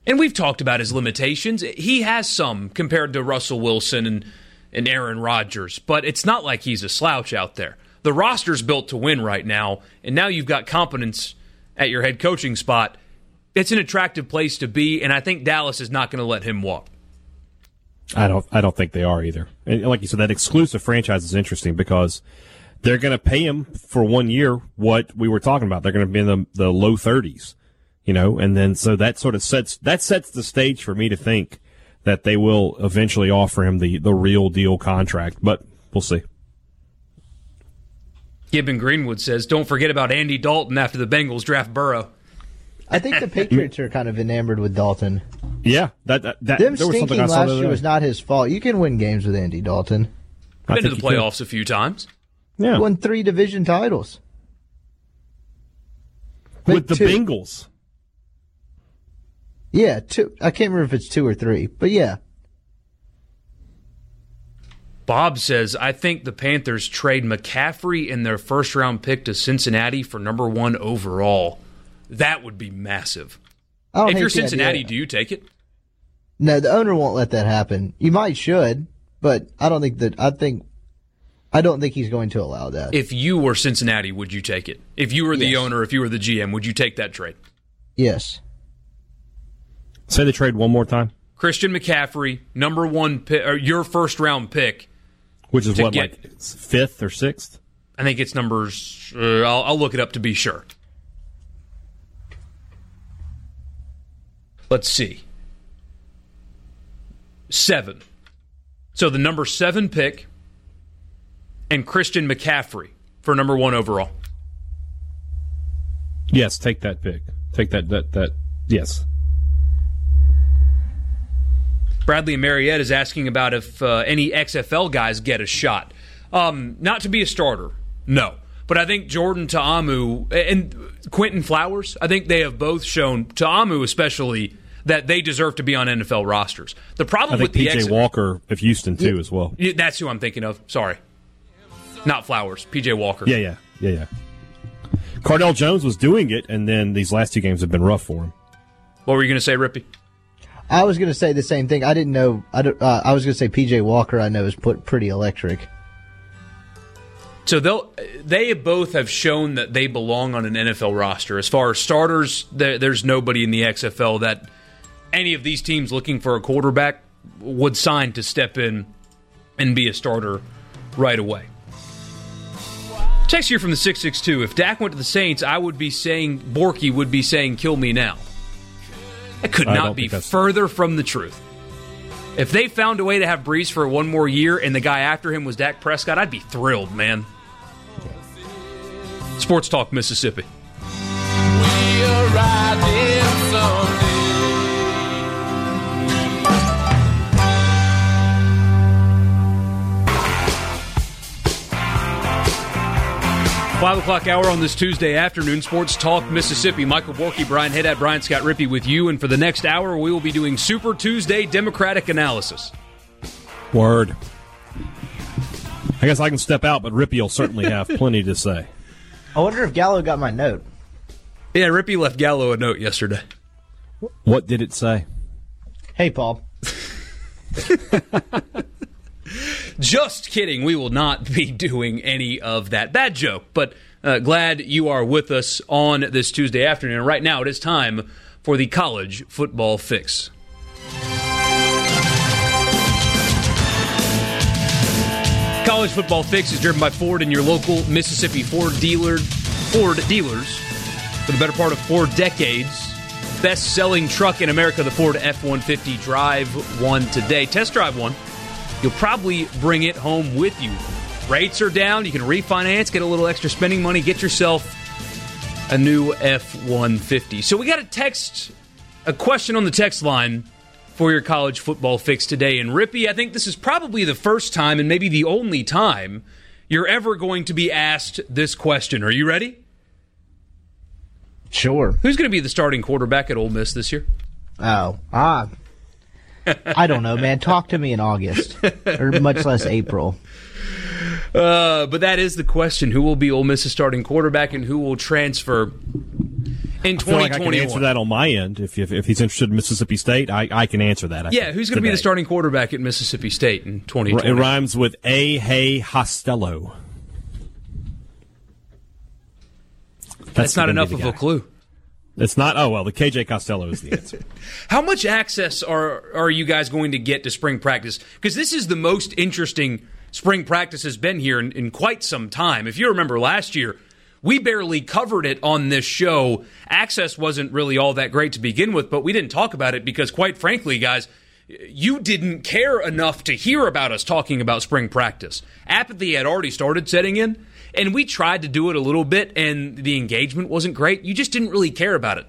And we've talked about his limitations. He has some compared to Russell Wilson and, and Aaron Rodgers, but it's not like he's a slouch out there. The roster's built to win right now, and now you've got competence at your head coaching spot. It's an attractive place to be, and I think Dallas is not going to let him walk. I don't. I don't think they are either. And like you said, that exclusive franchise is interesting because they're going to pay him for one year what we were talking about. They're going to be in the, the low thirties, you know, and then so that sort of sets that sets the stage for me to think that they will eventually offer him the the real deal contract. But we'll see. Gibbon Greenwood says, "Don't forget about Andy Dalton after the Bengals draft Burrow." I think the Patriots are kind of enamored with Dalton. Yeah, that that, that Them there was something stinking I saw last the year was not his fault. You can win games with Andy Dalton. I Been to the you could. playoffs a few times. Yeah, He won three division titles. with the Two. Bengals. Yeah, two. I can't remember if it's two or three, but yeah. Bob says, I think the Panthers trade McCaffrey in their first round pick to Cincinnati for number one overall. That would be massive. I don't If you're Cincinnati, do you take it? No, the owner won't let that happen. You might should, but I don't think that. I think. I don't think he's going to allow that. If you were Cincinnati, would you take it? If you were the Yes. owner, if you were the GM, would you take that trade? yes. Say the trade one more time, Christian McCaffrey, number one pick, or your first round pick. which is To what get- like fifth or sixth. I think it's numbers. Uh, I'll, I'll look it up to be sure. Let's see. Seven. So the number seven pick and Christian McCaffrey for number one overall. Yes, take that pick. Take that that that. Yes. Bradley and Mariette is asking about if uh, any XFL guys get a shot. Um, not to be a starter, no. But I think Jordan Ta'amu and Quinton Flowers, I think they have both shown, Ta'amu especially, that they deserve to be on NFL rosters. The I problem think with the PJ X- Walker of Houston too as well. Yeah, That's who I'm thinking of. Sorry. Not Flowers, PJ Walker. Yeah, yeah, yeah, yeah. Cardale Jones was doing it, and then these last two games have been rough for him. What were you going to say, Rippey? I was going to say the same thing. I didn't know. I, don't, uh, I was going to say PJ Walker. I know is put pretty electric. So they'll they both have shown that they belong on an NFL roster. As far as starters, there, there's nobody in the XFL that any of these teams looking for a quarterback would sign to step in and be a starter right away. Text here from the 662. If Dak went to the Saints, I would be saying, Borky would be saying, kill me now. That could not be further from the truth. If they found a way to have Brees for one more year and the guy after him was Dak Prescott, I'd be thrilled, man. Sports Talk Mississippi. Five o'clock hour on this Tuesday afternoon, Sports Talk Mississippi. Michael Borky, Brian Haddad, Brian Scott Rippey with you. And for the next hour, we will be doing Super Tuesday Democratic analysis. Word. I guess I can step out, but Rippy will certainly have plenty to say. I wonder if Gallo got my note. Yeah, Rippey left Gallo a note yesterday. What did it say? Hey, Paul. Just kidding. We will not be doing any of that. Bad joke, but uh, glad you are with us on this Tuesday afternoon. Right now, it is time for the college football fix. College football fix is driven by Ford and your local Mississippi Ford dealer, Ford dealers for the better part of four decades. Best selling truck in America, the Ford F 150. Drive one today. Test drive one. You'll probably bring it home with you. Rates are down. You can refinance, get a little extra spending money, get yourself a new F 150. So we got a text, a question on the text line for your college football fix today. And Rippey, I think this is probably the first time and maybe the only time you're ever going to be asked this question. Are you ready? Sure. Who's going to be the starting quarterback at Ole Miss this year? Oh, ah. I don't know, man. Talk to me in August, or much less April. Uh, but that is the question: Who will be Ole Miss's starting quarterback, and who will transfer in 2021. Like I can answer that on my end. If, if, if he's interested in Mississippi State, I, I can answer that. I yeah, who's going to be the starting quarterback at Mississippi State in 2020? It rhymes with A. Hey Hostello. That's, That's not enough of a clue. It's not. Oh well, the KJ Costello is the answer. How much access are are you guys going to get to spring practice? Because this is the most interesting spring practice has been here in, in quite some time. If you remember last year, we barely covered it on this show. Access wasn't really all that great to begin with, but we didn't talk about it because, quite frankly, guys, you didn't care enough to hear about us talking about spring practice. Apathy had already started setting in and we tried to do it a little bit, and the engagement wasn't great. You just didn't really care about it.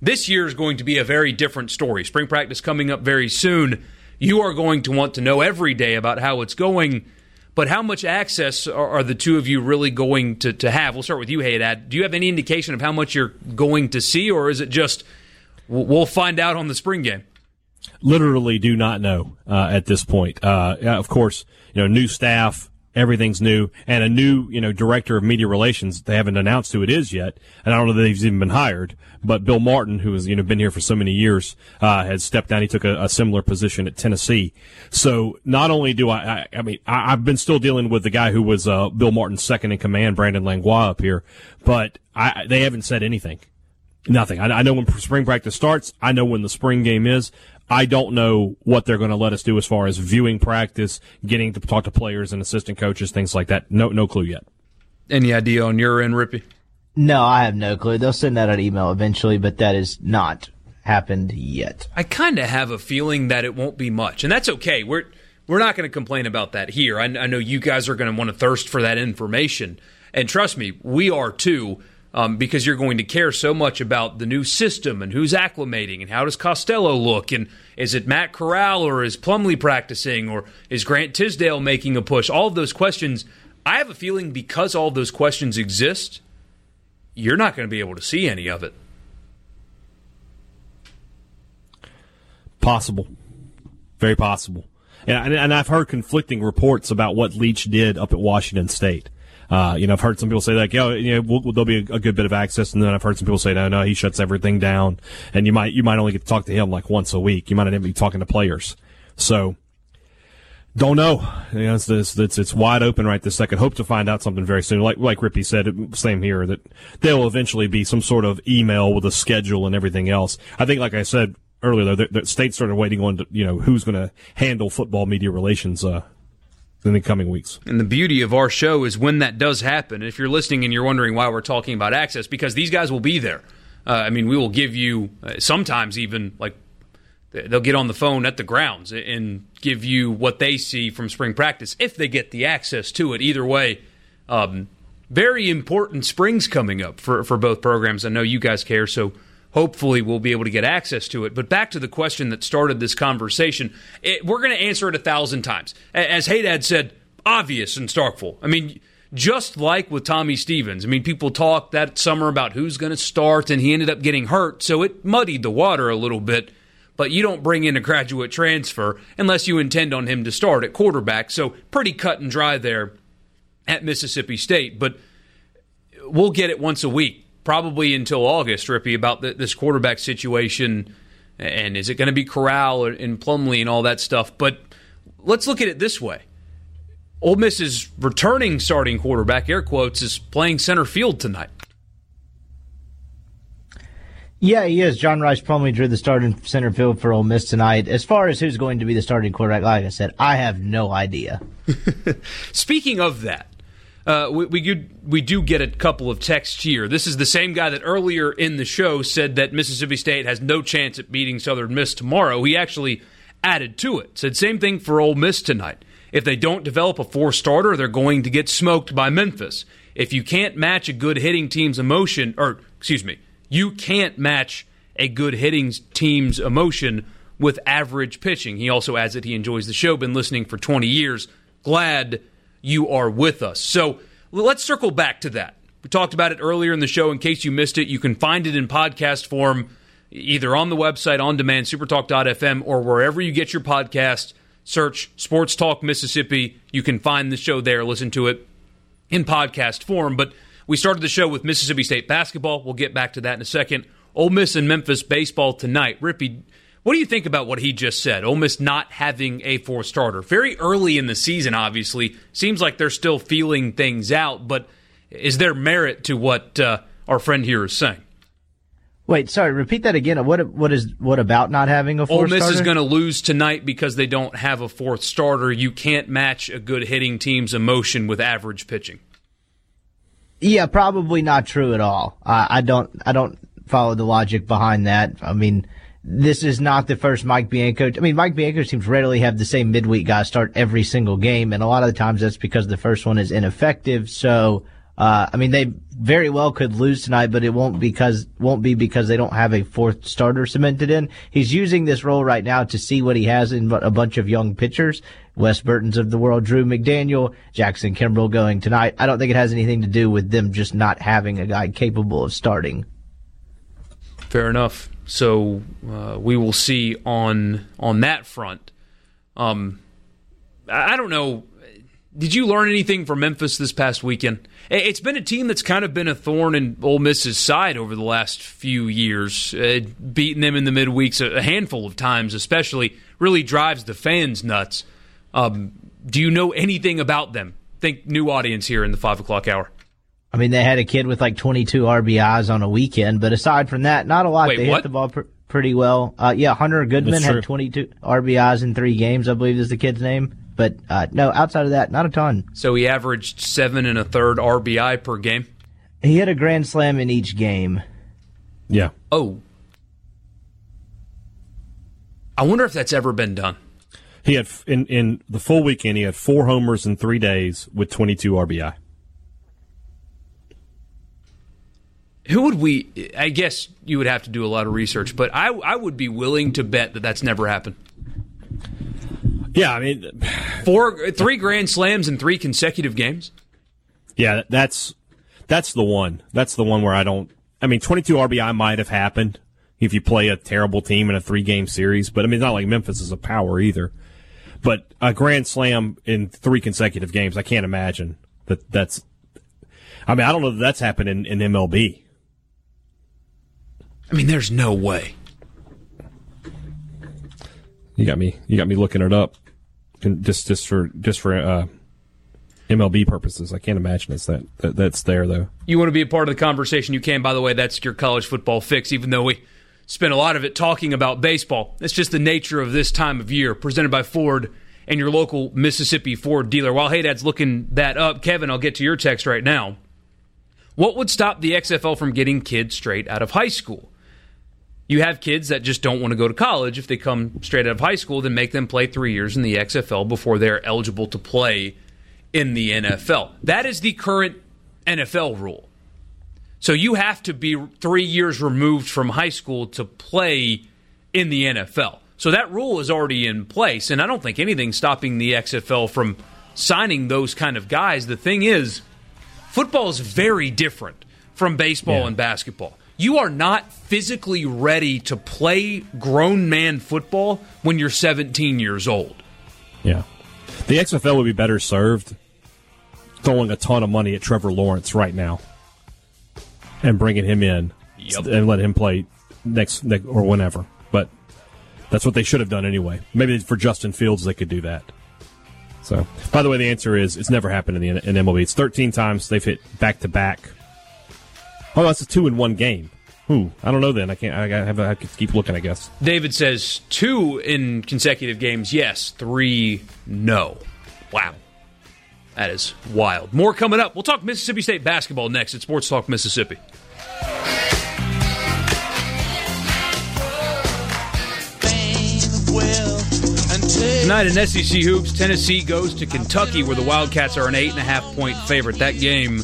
This year is going to be a very different story. Spring practice coming up very soon. You are going to want to know every day about how it's going. But how much access are, are the two of you really going to, to have? We'll start with you, Haddad. Do you have any indication of how much you're going to see, or is it just we'll find out on the spring game? Literally, do not know uh, at this point. Uh, of course, you know, new staff, everything's new and a new, you know, director of media relations. They haven't announced who it is yet. And I don't know that he's even been hired, but Bill Martin, who has, you know, been here for so many years, uh, has stepped down. He took a, a, similar position at Tennessee. So not only do I, I, I mean, I, have been still dealing with the guy who was, uh, Bill Martin's second in command, Brandon Langlois up here, but I, they haven't said anything. Nothing. I, I know when spring practice starts. I know when the spring game is. I don't know what they're going to let us do as far as viewing practice, getting to talk to players and assistant coaches, things like that. No, no clue yet. Any idea on your end, Rippey? No, I have no clue. They'll send that out an email eventually, but that is not happened yet. I kind of have a feeling that it won't be much, and that's okay. We're we're not going to complain about that here. I, I know you guys are going to want to thirst for that information, and trust me, we are too um, because you're going to care so much about the new system and who's acclimating and how does Costello look and is it Matt Corral or is Plumlee practicing or is Grant Tisdale making a push? All of those questions. I have a feeling because all those questions exist, you're not going to be able to see any of it. Possible, very possible. And, and I've heard conflicting reports about what Leach did up at Washington State. Uh, you know, I've heard some people say like, yeah, you know, we'll, there'll be a, a, good bit of access, and then I've heard some people say, no, no, he shuts everything down, and you might you might only get to talk to him like once a week. You might not even be talking to players. So, don't know. You know, it's, it's, it's, wide open right this second. Hope to find out something very soon. Like like Rippey said, same here that there will eventually be some sort of email with a schedule and everything else. I think, like I said earlier, though, the, the state started waiting on you know who's going to handle football media relations uh, in the coming weeks. And the beauty of our show is when that does happen. And if you're listening and you're wondering why we're talking about access, because these guys will be there. Uh, I mean, we will give you uh, sometimes even like they'll get on the phone at the grounds and give you what they see from spring practice if they get the access to it. Either way, um, very important springs coming up for for both programs. I know you guys care, so hopefully we'll be able to get access to it. But back to the question that started this conversation, it, we're going to answer it a thousand times. As Haddad said, obvious and Starkville. I mean, just like with Tommy Stevens. I mean, people talked that summer about who's going to start, and he ended up getting hurt, so it muddied the water a little bit. But you don't bring in a graduate transfer unless you intend on him to start at quarterback. So pretty cut and dry there at Mississippi State. But we'll get it once a week probably until August, Rippey, about the, this quarterback situation and is it going to be Corral and Plumlee and all that stuff. But let's look at it this way. Ole Miss's returning starting quarterback, air quotes, is playing center field tonight. Yeah, he is. John Rhys Plumlee drew the starting center field for Ole Miss tonight. As far as who's going to be the starting quarterback, like I said, I have no idea. Speaking of that, uh, we, we, we do get a couple of texts here. This is the same guy that earlier in the show said that Mississippi State has no chance at beating Southern Miss tomorrow. He actually added to it. Said same thing for Ole Miss tonight. If they don't develop a four starter, they're going to get smoked by Memphis. If you can't match a good hitting team's emotion, or excuse me, you can't match a good hitting team's emotion with average pitching. He also adds that he enjoys the show, been listening for 20 years. Glad you are with us. So let's circle back to that. We talked about it earlier in the show. In case you missed it, you can find it in podcast form either on the website, on demand, supertalk.fm, or wherever you get your podcast. Search Sports Talk Mississippi. You can find the show there, listen to it in podcast form. But We started the show with Mississippi State basketball. We'll get back to that in a second. Ole Miss and Memphis baseball tonight. Rippey, what do you think about what he just said? Ole Miss not having a fourth starter. Very early in the season, obviously. Seems like they're still feeling things out, but is there merit to what uh, our friend here is saying? Wait, sorry. Repeat that again. What what is what about not having a fourth Ole Miss starter? is going to lose tonight because they don't have a fourth starter. You can't match a good hitting team's emotion with average pitching. Yeah, probably not true at all. Uh, I don't. I don't follow the logic behind that. I mean, this is not the first Mike Bianco. I mean, Mike Bianco seems rarely have the same midweek guy start every single game, and a lot of the times that's because the first one is ineffective. So, uh, I mean, they very well could lose tonight, but it won't because won't be because they don't have a fourth starter cemented in. He's using this role right now to see what he has in a bunch of young pitchers. Wes Burton's of the world, Drew McDaniel, Jackson Kimbrell going tonight. I don't think it has anything to do with them just not having a guy capable of starting. Fair enough. So uh, we will see on on that front. Um, I don't know. Did you learn anything from Memphis this past weekend? It's been a team that's kind of been a thorn in Ole Miss's side over the last few years. Uh, beating them in the midweeks a a handful of times, especially, really drives the fans nuts. Um, do you know anything about them? Think new audience here in the five o'clock hour. I mean, they had a kid with like 22 RBIs on a weekend, but aside from that, not a lot. Wait, they what? hit the ball pr- pretty well. Uh, yeah, Hunter Goodman had 22 RBIs in three games, I believe is the kid's name. But uh, no, outside of that, not a ton. So he averaged seven and a third RBI per game. He had a grand slam in each game. Yeah. Oh. I wonder if that's ever been done. He had in in the full weekend. He had four homers in three days with 22 RBI. Who would we? I guess you would have to do a lot of research, but I, I would be willing to bet that that's never happened. Yeah, I mean, Four, three grand slams in three consecutive games. yeah, that's that's the one. That's the one where I don't. I mean, 22 RBI might have happened if you play a terrible team in a three game series, but I mean, it's not like Memphis is a power either. But a grand slam in three consecutive games, I can't imagine that that's. I mean, I don't know that that's happened in, in MLB. I mean, there's no way. You got me. You got me looking it up, Can- just just for just for uh, MLB purposes. I can't imagine it's that, that that's there though. You want to be a part of the conversation? You can. By the way, that's your college football fix. Even though we spent a lot of it talking about baseball, it's just the nature of this time of year. Presented by Ford and your local Mississippi Ford dealer. While Haddad's looking that up, Kevin, I'll get to your text right now. What would stop the XFL from getting kids straight out of high school? You have kids that just don't want to go to college. If they come straight out of high school, then make them play three years in the XFL before they're eligible to play in the NFL. That is the current NFL rule. So you have to be three years removed from high school to play in the NFL. So that rule is already in place, and I don't think anything's stopping the XFL from signing those kind of guys. The thing is, football is very different from baseball Yeah. and basketball. You are not physically ready to play grown man football when you're 17 years old. Yeah, the XFL would be better served throwing a ton of money at Trevor Lawrence right now and bringing him in Yep. and let him play next, next or whenever. But that's what they should have done anyway. Maybe for Justin Fields they could do that. So, by the way, the answer is it's never happened in the in MLB. It's 13 times they've hit back to back. Oh, that's a two in one game. Who? I don't know. Then I can't. I have. I keep looking. I guess. David says two in consecutive games, yes. Three, no. Wow. That is wild. More coming up. We'll talk Mississippi State basketball next at Sports Talk Mississippi. Tonight in SEC Hoops, Tennessee goes to Kentucky where the Wildcats are an 8.5 point favorite. That game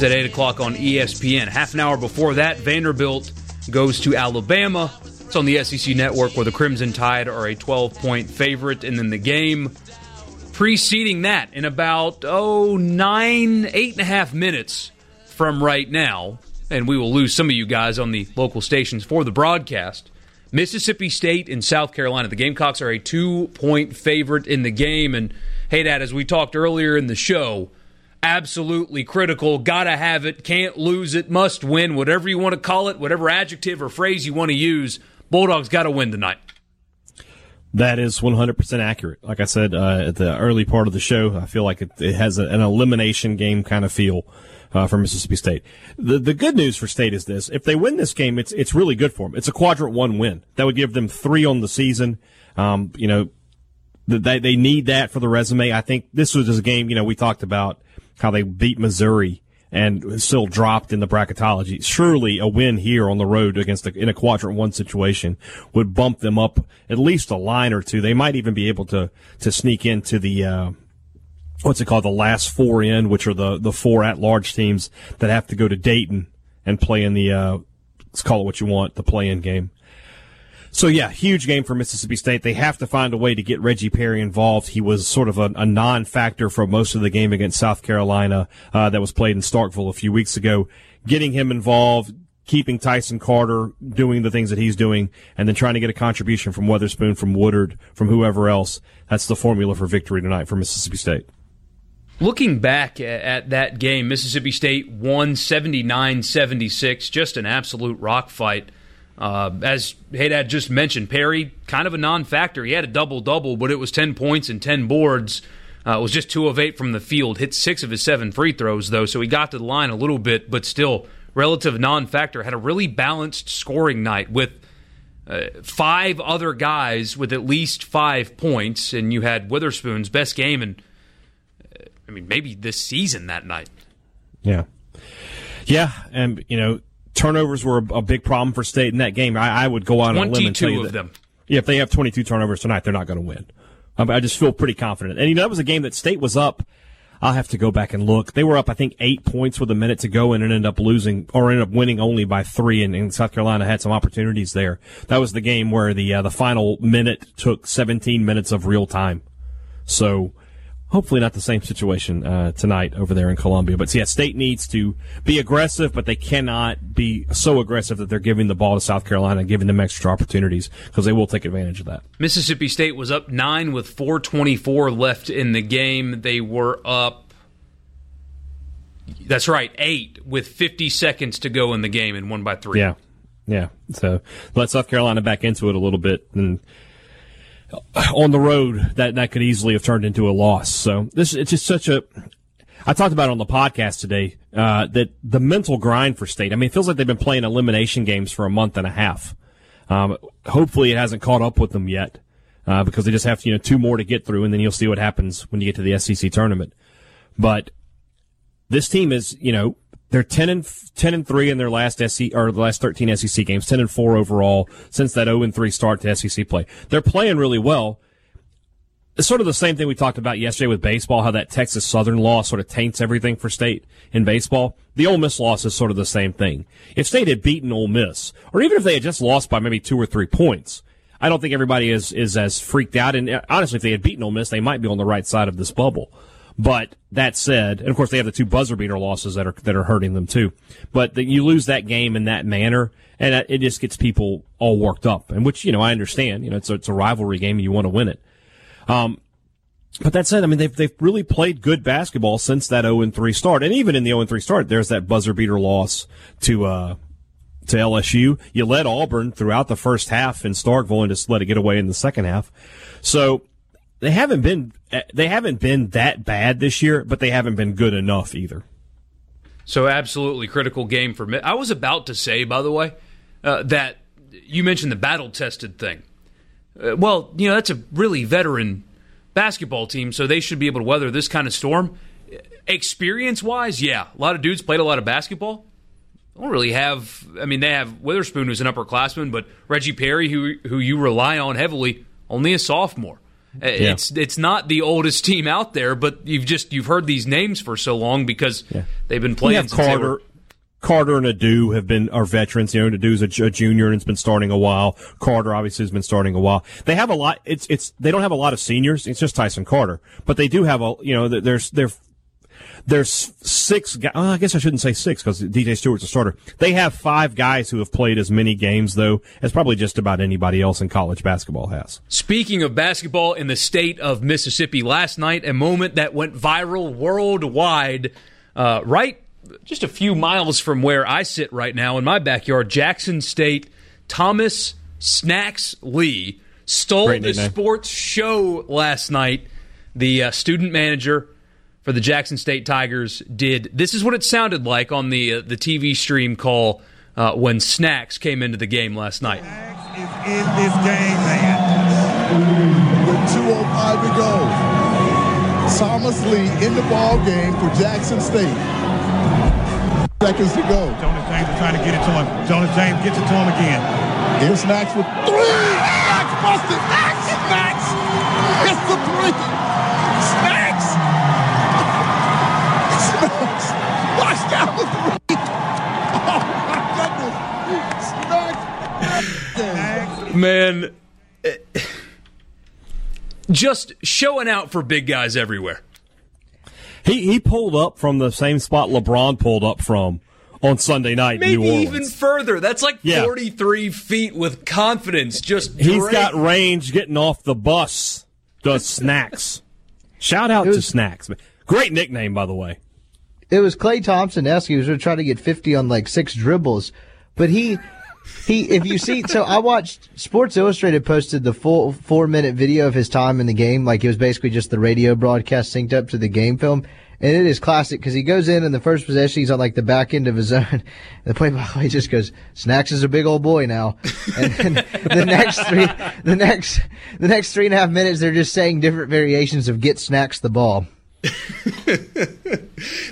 at 8 o'clock on ESPN. Half an hour before that, Vanderbilt goes to Alabama. It's on the SEC network where the Crimson Tide are a 12 point favorite. And then the game preceding that in about, oh, nine, eight and a half minutes from right now. And we will lose some of you guys on the local stations for the broadcast. Mississippi State and South Carolina. The Gamecocks are a two point favorite in the game. And Haddad, as we talked earlier in the show, absolutely critical. Gotta have it, can't lose it, must win, whatever you want to call it, whatever adjective or phrase you want to use. Bulldogs got to win tonight. That is 100% accurate. Like I said uh, at the early part of the show, I feel like it, it has a, an elimination game kind of feel uh, for Mississippi State. The the good news for State is this: if they win this game, it's it's really good for them. It's a quadrant one win that would give them three on the season. Um, you know, they they need that for the resume. I think this was a game. You know, we talked about how they beat Missouri and still dropped in the bracketology. Surely a win here on the road against in a quadrant one situation would bump them up at least a line or two. They might even be able to to sneak into the uh, what's it called the last four in, which are the the four at large teams that have to go to Dayton and play in the uh, let's call it what you want the play in game. So yeah, huge game for Mississippi State. They have to find a way to get Reggie Perry involved. He was sort of a, a non-factor for most of the game against South Carolina uh, that was played in Starkville a few weeks ago. Getting him involved, keeping Tyson Carter doing the things that he's doing, and then trying to get a contribution from Weatherspoon, from Woodard, from whoever else. That's the formula for victory tonight for Mississippi State. Looking back at that game, Mississippi State won 79 76, just an absolute rock fight. Uh, as Haddad just mentioned, Perry, kind of a non factor. He had a double double, but it was 10 points and 10 boards. Uh, it was just 2 of 8 from the field. Hit six of his seven free throws, though, so he got to the line a little bit, but still, relative non factor. Had a really balanced scoring night with uh, five other guys with at least five points, and you had Weatherspoon's best game and I mean, maybe this season that night. Yeah. Yeah. And, you know, turnovers were a, a big problem for State in that game. I, I would go out on a limb and tell you of that, them. Yeah, if they have 22 turnovers tonight, they're not going to win. Um, I just feel pretty confident. And, you know, that was a game that State was up. I'll have to go back and look. They were up, I think, eight points with a minute to go and ended up losing or ended up winning only by three. And, and South Carolina had some opportunities there. That was the game where the uh, the final minute took 17 minutes of real time. So hopefully not the same situation uh, tonight over there in Columbia. But yeah, State needs to be aggressive, but they cannot be so aggressive that they're giving the ball to South Carolina giving them extra opportunities because they will take advantage of that. Mississippi State was up nine with 424 left in the game. They were up. That's right, eight with 50 seconds to go in the game and one by three. Yeah, yeah. So let South Carolina back into it a little bit and on the road that that could easily have turned into a loss. So this it's just such a. I talked about on the podcast today uh, that the mental grind for state. I mean, it feels like they've been playing elimination games for a month and a half. Um, hopefully, it hasn't caught up with them yet uh, because they just have you know two more to get through, and then you'll see what happens when you get to the SEC tournament. But this team is you know they're 10 and 10 and 3 in their last SEC or the last 13 SEC games, 10 and 4 overall since that 0 and 3 start to SEC play. They're playing really well. It's sort of the same thing we talked about yesterday with baseball, how that Texas Southern loss sort of taints everything for State in baseball. The Ole Miss loss is sort of the same thing. If State had beaten Ole Miss, or even if they had just lost by maybe two or three points, I don't think everybody is, is as freaked out. And honestly, if they had beaten Ole Miss, they might be on the right side of this bubble. But that said, and of course they have the two buzzer beater losses that are that are hurting them too. But the, you lose that game in that manner, and it just gets people all worked up. And which you know I understand. You know it's a, it's a rivalry game, and you want to win it. Um, but that said, I mean they've they've really played good basketball since that 0 3 start, and even in the 0 3 start, there's that buzzer beater loss to uh, to LSU. You led Auburn throughout the first half in Starkville and just let it get away in the second half. So they haven't been they haven't been that bad this year, but they haven't been good enough either. So absolutely critical game for me. I was about to say, by the way, uh, that you mentioned the battle tested thing. Uh, well, you know that's a really veteran basketball team, so they should be able to weather this kind of storm. Experience wise, yeah, a lot of dudes played a lot of basketball. Don't really have. I mean, they have Weatherspoon, who's an upperclassman, but Reggie Perry, who who you rely on heavily, only a sophomore. Yeah. It's it's not the oldest team out there, but you've just you've heard these names for so long because yeah. they've been playing. Carter, were... Carter and Ado have been our veterans. You know, Ado's a, a junior and it's been starting a while. Carter obviously has been starting a while. They have a lot. It's it's they don't have a lot of seniors. It's just Tyson Carter, but they do have a you know there's they're there's six guys. Well, I guess I shouldn't say six because DJ Stewart's a starter. They have five guys who have played as many games, though, as probably just about anybody else in college basketball has. Speaking of basketball in the state of Mississippi, last night, a moment that went viral worldwide, uh, right just a few miles from where I sit right now in my backyard, Jackson State, Thomas Snacks Lee stole the sports show last night. The uh, student manager for the Jackson State Tigers did. This is what it sounded like on the uh, the TV stream call uh, when Snacks came into the game last night. Snacks is in this game, man. With 2:05 to go. Thomas Lee in the ball game for Jackson State. Seconds to go. Jonas James is trying to get it to him. Jonas James gets it to him again. Here's Snacks with three. Snacks busted. Snacks. Snacks. It's the three. Man, eh, just showing out for big guys everywhere. He he pulled up from the same spot LeBron pulled up from on Sunday night Maybe in New Orleans. even further. That's like Yeah. 43 feet with confidence. Just He's great. got range getting off the bus. Does snacks. Shout out to Snacks. Great nickname, by the way. It was Klay Thompson esque. He was trying to get 50 on like six dribbles, but he, he, if you see, so I watched Sports Illustrated posted the full four minute video of his time in the game. Like it was basically just the radio broadcast synced up to the game film. And it is classic because he goes in and the first possession. He's on like the back end of his own the play by play just goes, Snacks is a big old boy now. And then the next three, the next, the next three and a half minutes, they're just saying different variations of get Snacks the ball.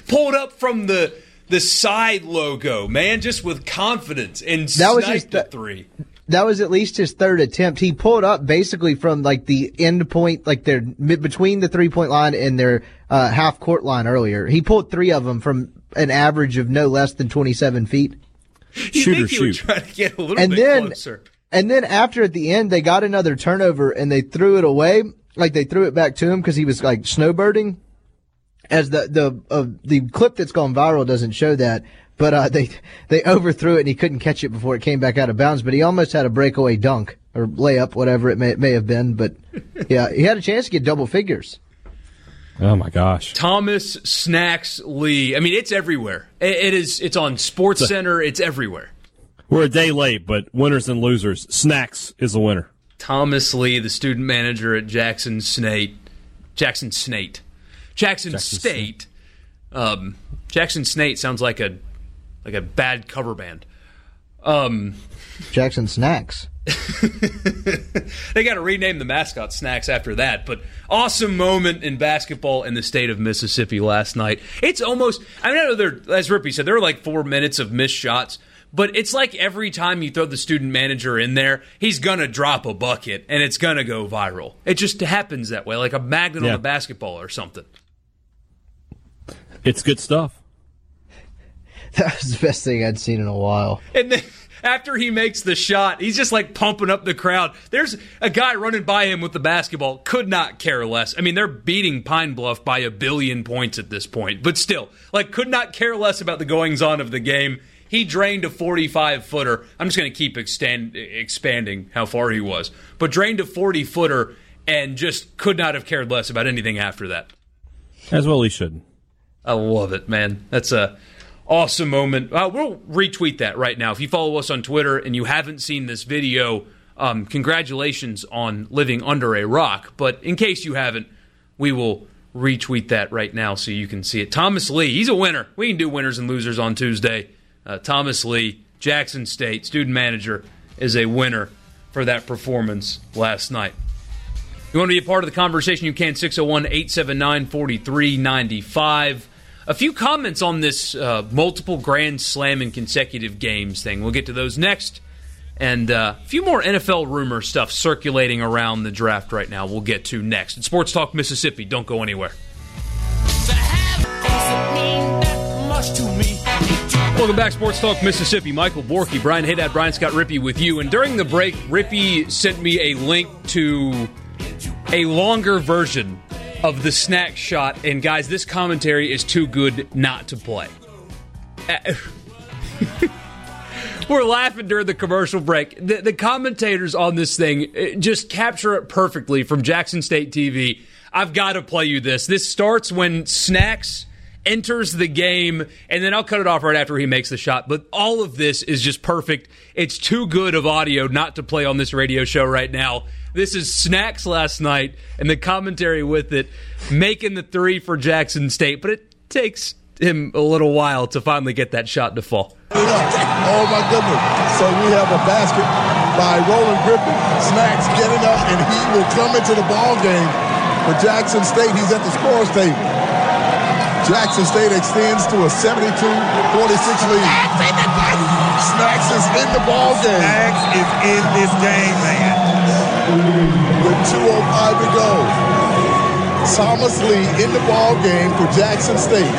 pulled up from the the side logo, man, just with confidence and That was sniped just the- three. that was at least his third attempt. He pulled up basically from like the end point, like their mid between the three point line and their uh, half court line earlier. He pulled three of them from an average of no less than 27 feet. You Shoot or think he would shoot. try to get a little And bit then, closer. and then after at the end, they got another turnover and they threw it away. Like they threw it back to him because he was like snowbirding. As the the uh, the clip that's gone viral doesn't show that, but uh, they they overthrew it and he couldn't catch it before it came back out of bounds. But he almost had a breakaway dunk or layup, whatever it may may have been. But yeah, he had a chance to get double figures. Oh my gosh. Thomas Snacks Lee. I mean, it's everywhere. It, it is. It's on Sports Center. It's everywhere. We're a day late, but winners and losers. Snacks is the winner. Thomas Lee, the student manager at Jackson Snate, Jackson Snate, Jackson, State. Um, Jackson Snate sounds like a like a bad cover band. Um, Jackson snacks. they got to rename the mascot Snacks after that. But awesome moment in basketball in the state of Mississippi last night. It's almost. I know there, as Rippey said, there were like four minutes of missed shots. But it's like every time you throw the student manager in there, he's gonna drop a bucket and it's gonna go viral. It just happens that way, like a magnet Yeah. on a basketball or something. It's good stuff. That was the best thing I'd seen in a while. And then after he makes the shot, he's just like pumping up the crowd. There's a guy running by him with the basketball, could not care less. I mean, they're beating Pine Bluff by a billion points at this point, but still, like, could not care less about the goings on of the game. He drained a 45 footer. I'm just going to keep extend, expanding how far he was, but drained a 40 footer and just could not have cared less about anything after that. As well he should. I love it, man. That's a awesome moment. Uh, we'll retweet that right now. If you follow us on Twitter and you haven't seen this video, um, congratulations on living under a rock. But in case you haven't, we will retweet that right now so you can see it. Thomas Lee, he's a winner. We can do winners and losers on Tuesday. Uh, Thomas Lee, Jackson State student manager, is a winner for that performance last night. You want to be a part of the conversation? You can 601 879 4395. A few comments on this uh, multiple Grand Slam in consecutive games thing. We'll get to those next. And uh, a few more NFL rumor stuff circulating around the draft right now. We'll get to next. It's Sports Talk Mississippi. Don't go anywhere. Welcome back, Sports Talk Mississippi. Michael Borky, Brian Haddad, Brian Scott Rippey with you. And during the break, Rippey sent me a link to a longer version of the snack shot. And guys, this commentary is too good not to play. We're laughing during the commercial break. The, the commentators on this thing uh, just capture it perfectly from Jackson State TV. I've got to play you this. This starts when Snacks enters the game, and then I'll cut it off right after he makes the shot. But all of this is just perfect. It's too good of audio not to play on this radio show right now. This is Snacks last night, and the commentary with it, making the three for Jackson State. But it takes him a little while to finally get that shot to fall. Oh my goodness. So we have a basket by Roland Griffin. Snacks getting up, and he will come into the ball game for Jackson State. He's at the scores table. Jackson State extends to a 72-46 lead. Snacks is in the ball game. Snacks is in this game, man. With 2.05 to go. Thomas Lee in the ball game for Jackson State.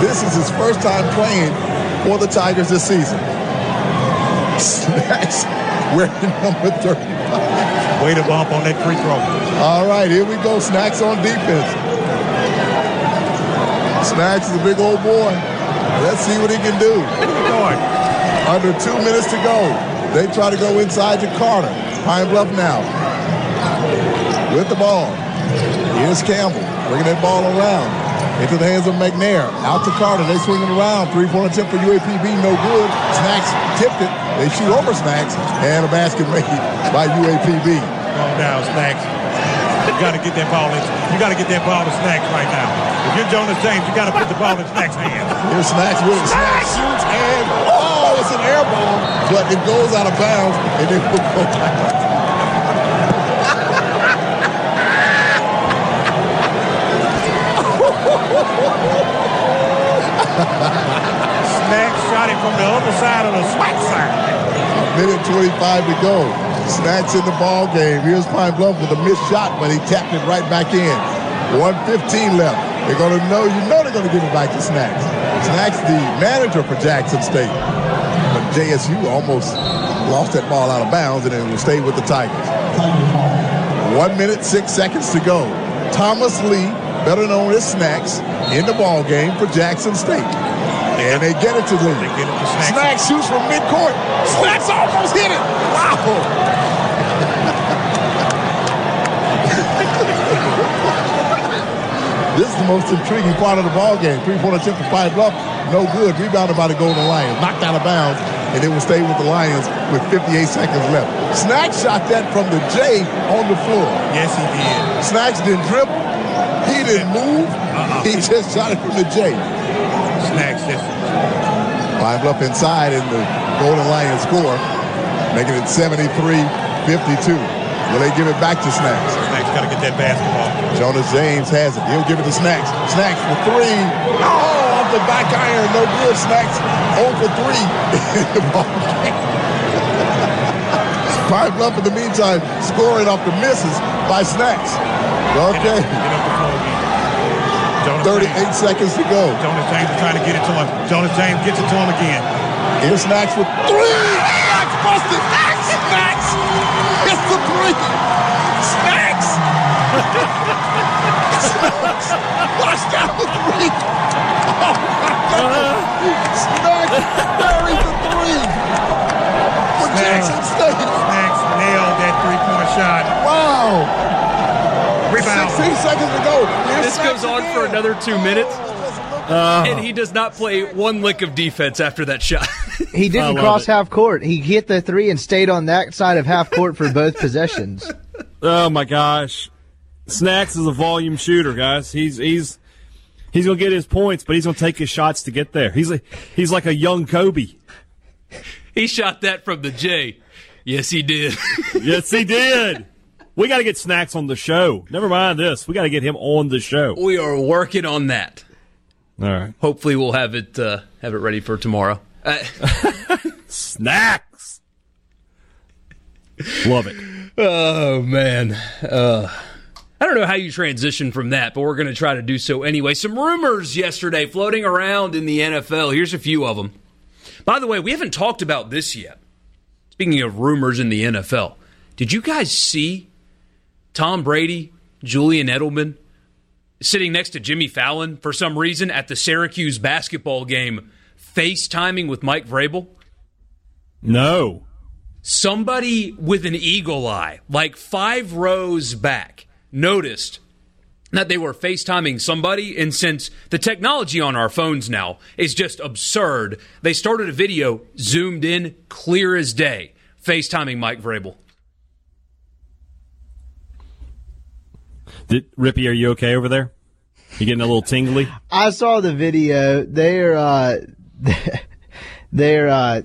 This is his first time playing for the Tigers this season. Snacks wearing number 35. Way to bump on that free throw. All right, here we go. Snacks on defense. Snacks is a big old boy. Let's see what he can do. Under two minutes to go. They try to go inside to Carter. Pine Bluff now. With the ball. Here's Campbell. Bringing that ball around. Into the hands of McNair. Out to Carter. They swing it around. Three-point attempt for UAPB. No good. Snacks tipped it. They shoot over Snacks. And a basket made by UAPB. Calm down, Snacks. You got to get that ball in. You got to get that ball to Snacks right now. If you're Jonas James, you got to put the ball in Snacks' hands. Here's Snacks with it. Snacks shoots and it's an air ball, but it goes out of bounds and it will go back. Snacks shot it from the other side of the SWAT side. Minute 25 to go. Snacks in the ball game. Here's Pine Bluff with a missed shot, but he tapped it right back in. 115 left. They're going to know, you know they're going to give it back to Snacks. Snacks, the manager for Jackson State. JSU almost lost that ball out of bounds and it will stay with the Tigers. One minute, six seconds to go. Thomas Lee, better known as Snacks, in the ball game for Jackson State. And they get it to Lee. They get it to Snacks. Snacks shoots from midcourt. Snacks almost hit it. Wow. this is the most intriguing part of the ball game. Three-point attempt for Pine Bluff. No good. Rebounded by the Golden Lions. Knocked out of bounds. And it will stay with the Lions with 58 seconds left. Snacks shot that from the J on the floor. Yes, he did. Snacks didn't dribble. He didn't move. Uh-uh. He just shot it from the J. Snacks just Five up inside and the Golden Lions score, making it 73-52. Will they give it back to Snacks? Snacks got to get that basketball. Jonas James has it. He'll give it to Snacks. Snacks for three. Oh, off the back iron. No good. Snacks 0 for 3 in the ball game. Pine Bluff in the meantime scoring off the misses by Snacks. Okay. Get up, get up the floor again. Jonas 38 James. seconds to go. Jonas James is trying to get it to him. Jonas James gets it to him again. Here's Snacks with three. Ah, snacks busted. Snacks. Snacks. It's the three. Snacks. Snacks. Watch out the three. Oh my goodness. Snacks buried the three. For Jackson State. Snacks nailed that three-point shot. Wow. Rebound. 16 seconds to go. Here's This Snacks goes on again. for another two minutes, uh, and he does not play one lick of defense after that shot. He didn't cross it. half court. He hit the three and stayed on that side of half court for both possessions. Oh my gosh, Snacks is a volume shooter, guys. He's he's he's gonna get his points, but he's gonna take his shots to get there. He's a, he's like a young Kobe. he shot that from the J. Yes, he did. Yes, he did. We got to get Snacks on the show. Never mind this. We got to get him on the show. we are working on that. All right, Hopefully, we'll have it uh, have it ready for tomorrow. Uh, Snacks. Love it. oh man, uh, I don't know how you transition from that, but we're going to try to do so anyway. Some rumors yesterday floating around in the NFL. Here's a few of them. By the way, we haven't talked about this yet. Speaking of rumors in the NFL, did you guys see Tom Brady Julian Edelman sitting next to Jimmy Fallon for some reason at the Syracuse basketball game, FaceTiming with Mike Vrabel? No. Somebody with an eagle eye, like five rows back, noticed that they were FaceTiming somebody. And since the technology on our phones now is just absurd, they started a video zoomed in, clear as day, FaceTiming Mike Vrabel. Did, Rippey, are you okay over there? You getting a little tingly? I saw the video. They're uh, they're uh,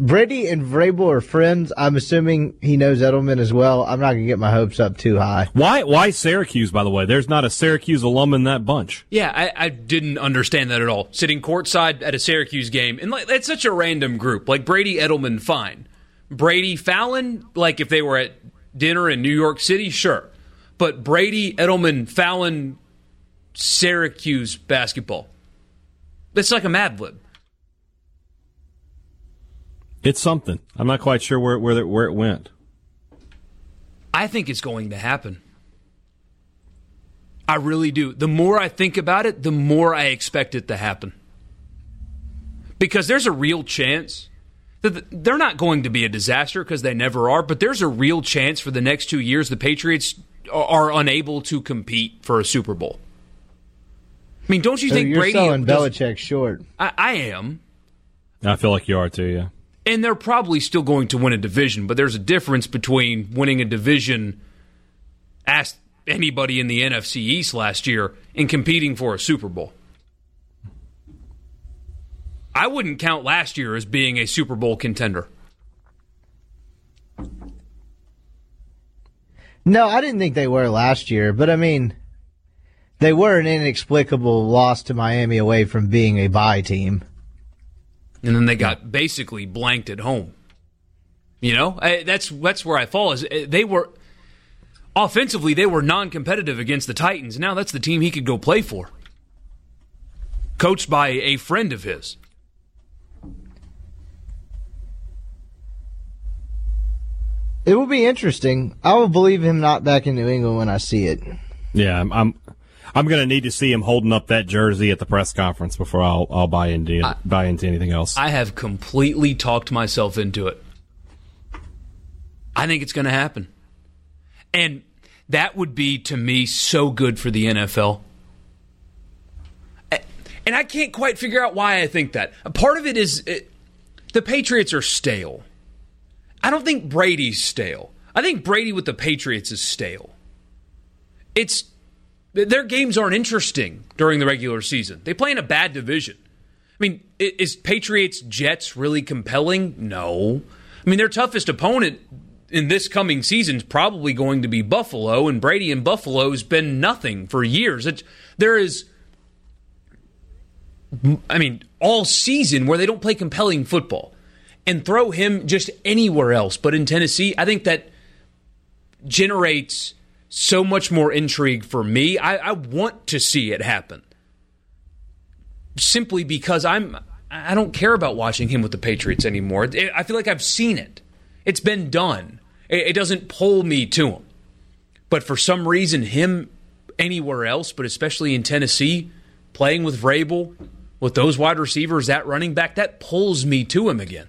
Brady and Vrabel are friends. I'm assuming he knows Edelman as well. I'm not gonna get my hopes up too high. Why? Why Syracuse? By the way, there's not a Syracuse alum in that bunch. Yeah, I, I didn't understand that at all. Sitting courtside at a Syracuse game, and like it's such a random group. Like Brady Edelman, fine. Brady Fallon, like if they were at dinner in New York City, sure. But Brady Edelman Fallon Syracuse basketball. It's like a Mad Lib. It's something. I'm not quite sure where where where it went. I think it's going to happen. I really do. The more I think about it, the more I expect it to happen. Because there's a real chance that they're not going to be a disaster because they never are, but there's a real chance for the next two years the Patriots are unable to compete for a Super Bowl. I mean, don't you So think you're Brady? selling does- Belichick short. I, I am. I feel like you are too. Yeah. And they're probably still going to win a division, but there's a difference between winning a division, ask anybody in the NFC East last year, and competing for a Super Bowl. I wouldn't count last year as being a Super Bowl contender. No, I didn't think they were last year, but I mean, they were an inexplicable loss to Miami away from being a bye team. And then they got basically blanked at home. You know, I, that's that's where I fall. Is uh, they were offensively they were non-competitive against the Titans. Now that's the team he could go play for, coached by a friend of his. It will be interesting. I will believe him not back in New England when I see it. Yeah. I'm. I'm, I'm going to need to see him holding up that jersey at the press conference before I'll I'll buy into buy into anything else. I have completely talked myself into it. I think it's going to happen, and that would be to me so good for the NFL. And I can't quite figure out why I think that. A part of it is it, the Patriots are stale. I don't think Brady's stale. I think Brady with the Patriots is stale. It's their games aren't interesting during the regular season. They play in a bad division. I mean, is Patriots Jets really compelling? No. I mean, their toughest opponent in this coming season is probably going to be Buffalo, and Brady and Buffalo has been nothing for years. It, there is, I mean, all season where they don't play compelling football and throw him just anywhere else but in Tennessee. I think that generates so much more intrigue for me. I, I want to see it happen simply because I'm I don't care about watching him with the Patriots anymore. I feel like I've seen it. It's been done. It, it doesn't pull me to him. But for some reason, him anywhere else, but especially in Tennessee, playing with Vrabel, with those wide receivers, that running back, that pulls me to him again.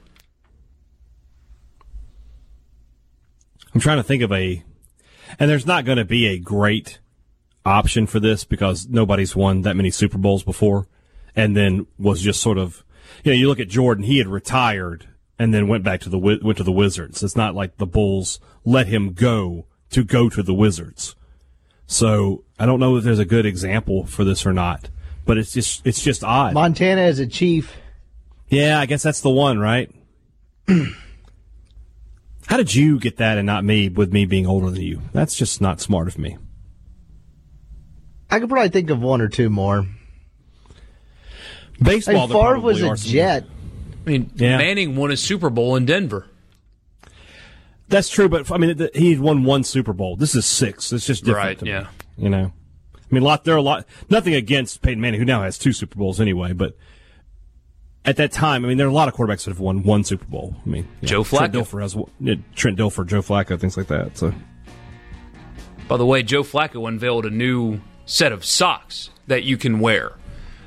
I'm trying to think of a, and there's not going to be a great option for this because nobody's won that many Super Bowls before, and then was just sort of, you know, you look at Jordan, he had retired and then went back to the went to the Wizards. It's not like the Bulls let him go to go to the Wizards. So I don't know if there's a good example for this or not, but it's just it's just odd. Montana as a chief. Yeah, I guess that's the one, right? How did you get that and not me with me being older than you? That's just not smart of me. I could probably think of one or two more. Baseball, Hey, there Favre was a Jet. I mean, Yeah. Manning won a Super Bowl in Denver. That's true, but I mean, th- he won one Super Bowl. This is six. It's just different. Right, to me, yeah. you know, I mean, a lot. There are a lot. Nothing against Peyton Manning, who now has two Super Bowls anyway, but. At that time, I mean, there are a lot of quarterbacks that have won one Super Bowl. I mean, Joe know, Trent Flacco. Dilfer has yeah, Trent Dilfer, Joe Flacco, things like that. So, By the way, Joe Flacco unveiled a new set of socks that you can wear,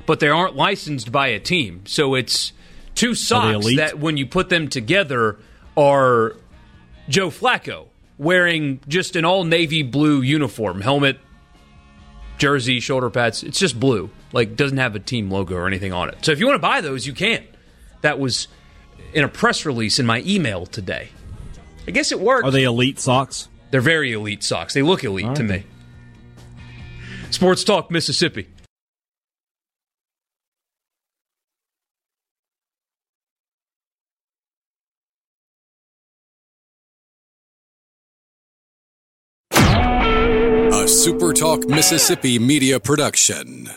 but they aren't licensed by a team. So it's two socks that, when you put them together, are Joe Flacco wearing just an all navy blue uniform, helmet, jersey, shoulder pads. It's just blue. Like doesn't have a team logo or anything on it. So if you want to buy those, you can. That was in a press release in my email today. I guess it worked. Are they elite socks? They're very elite socks. They look elite right. to me. Sports Talk Mississippi. A SuperTalk Mississippi media production.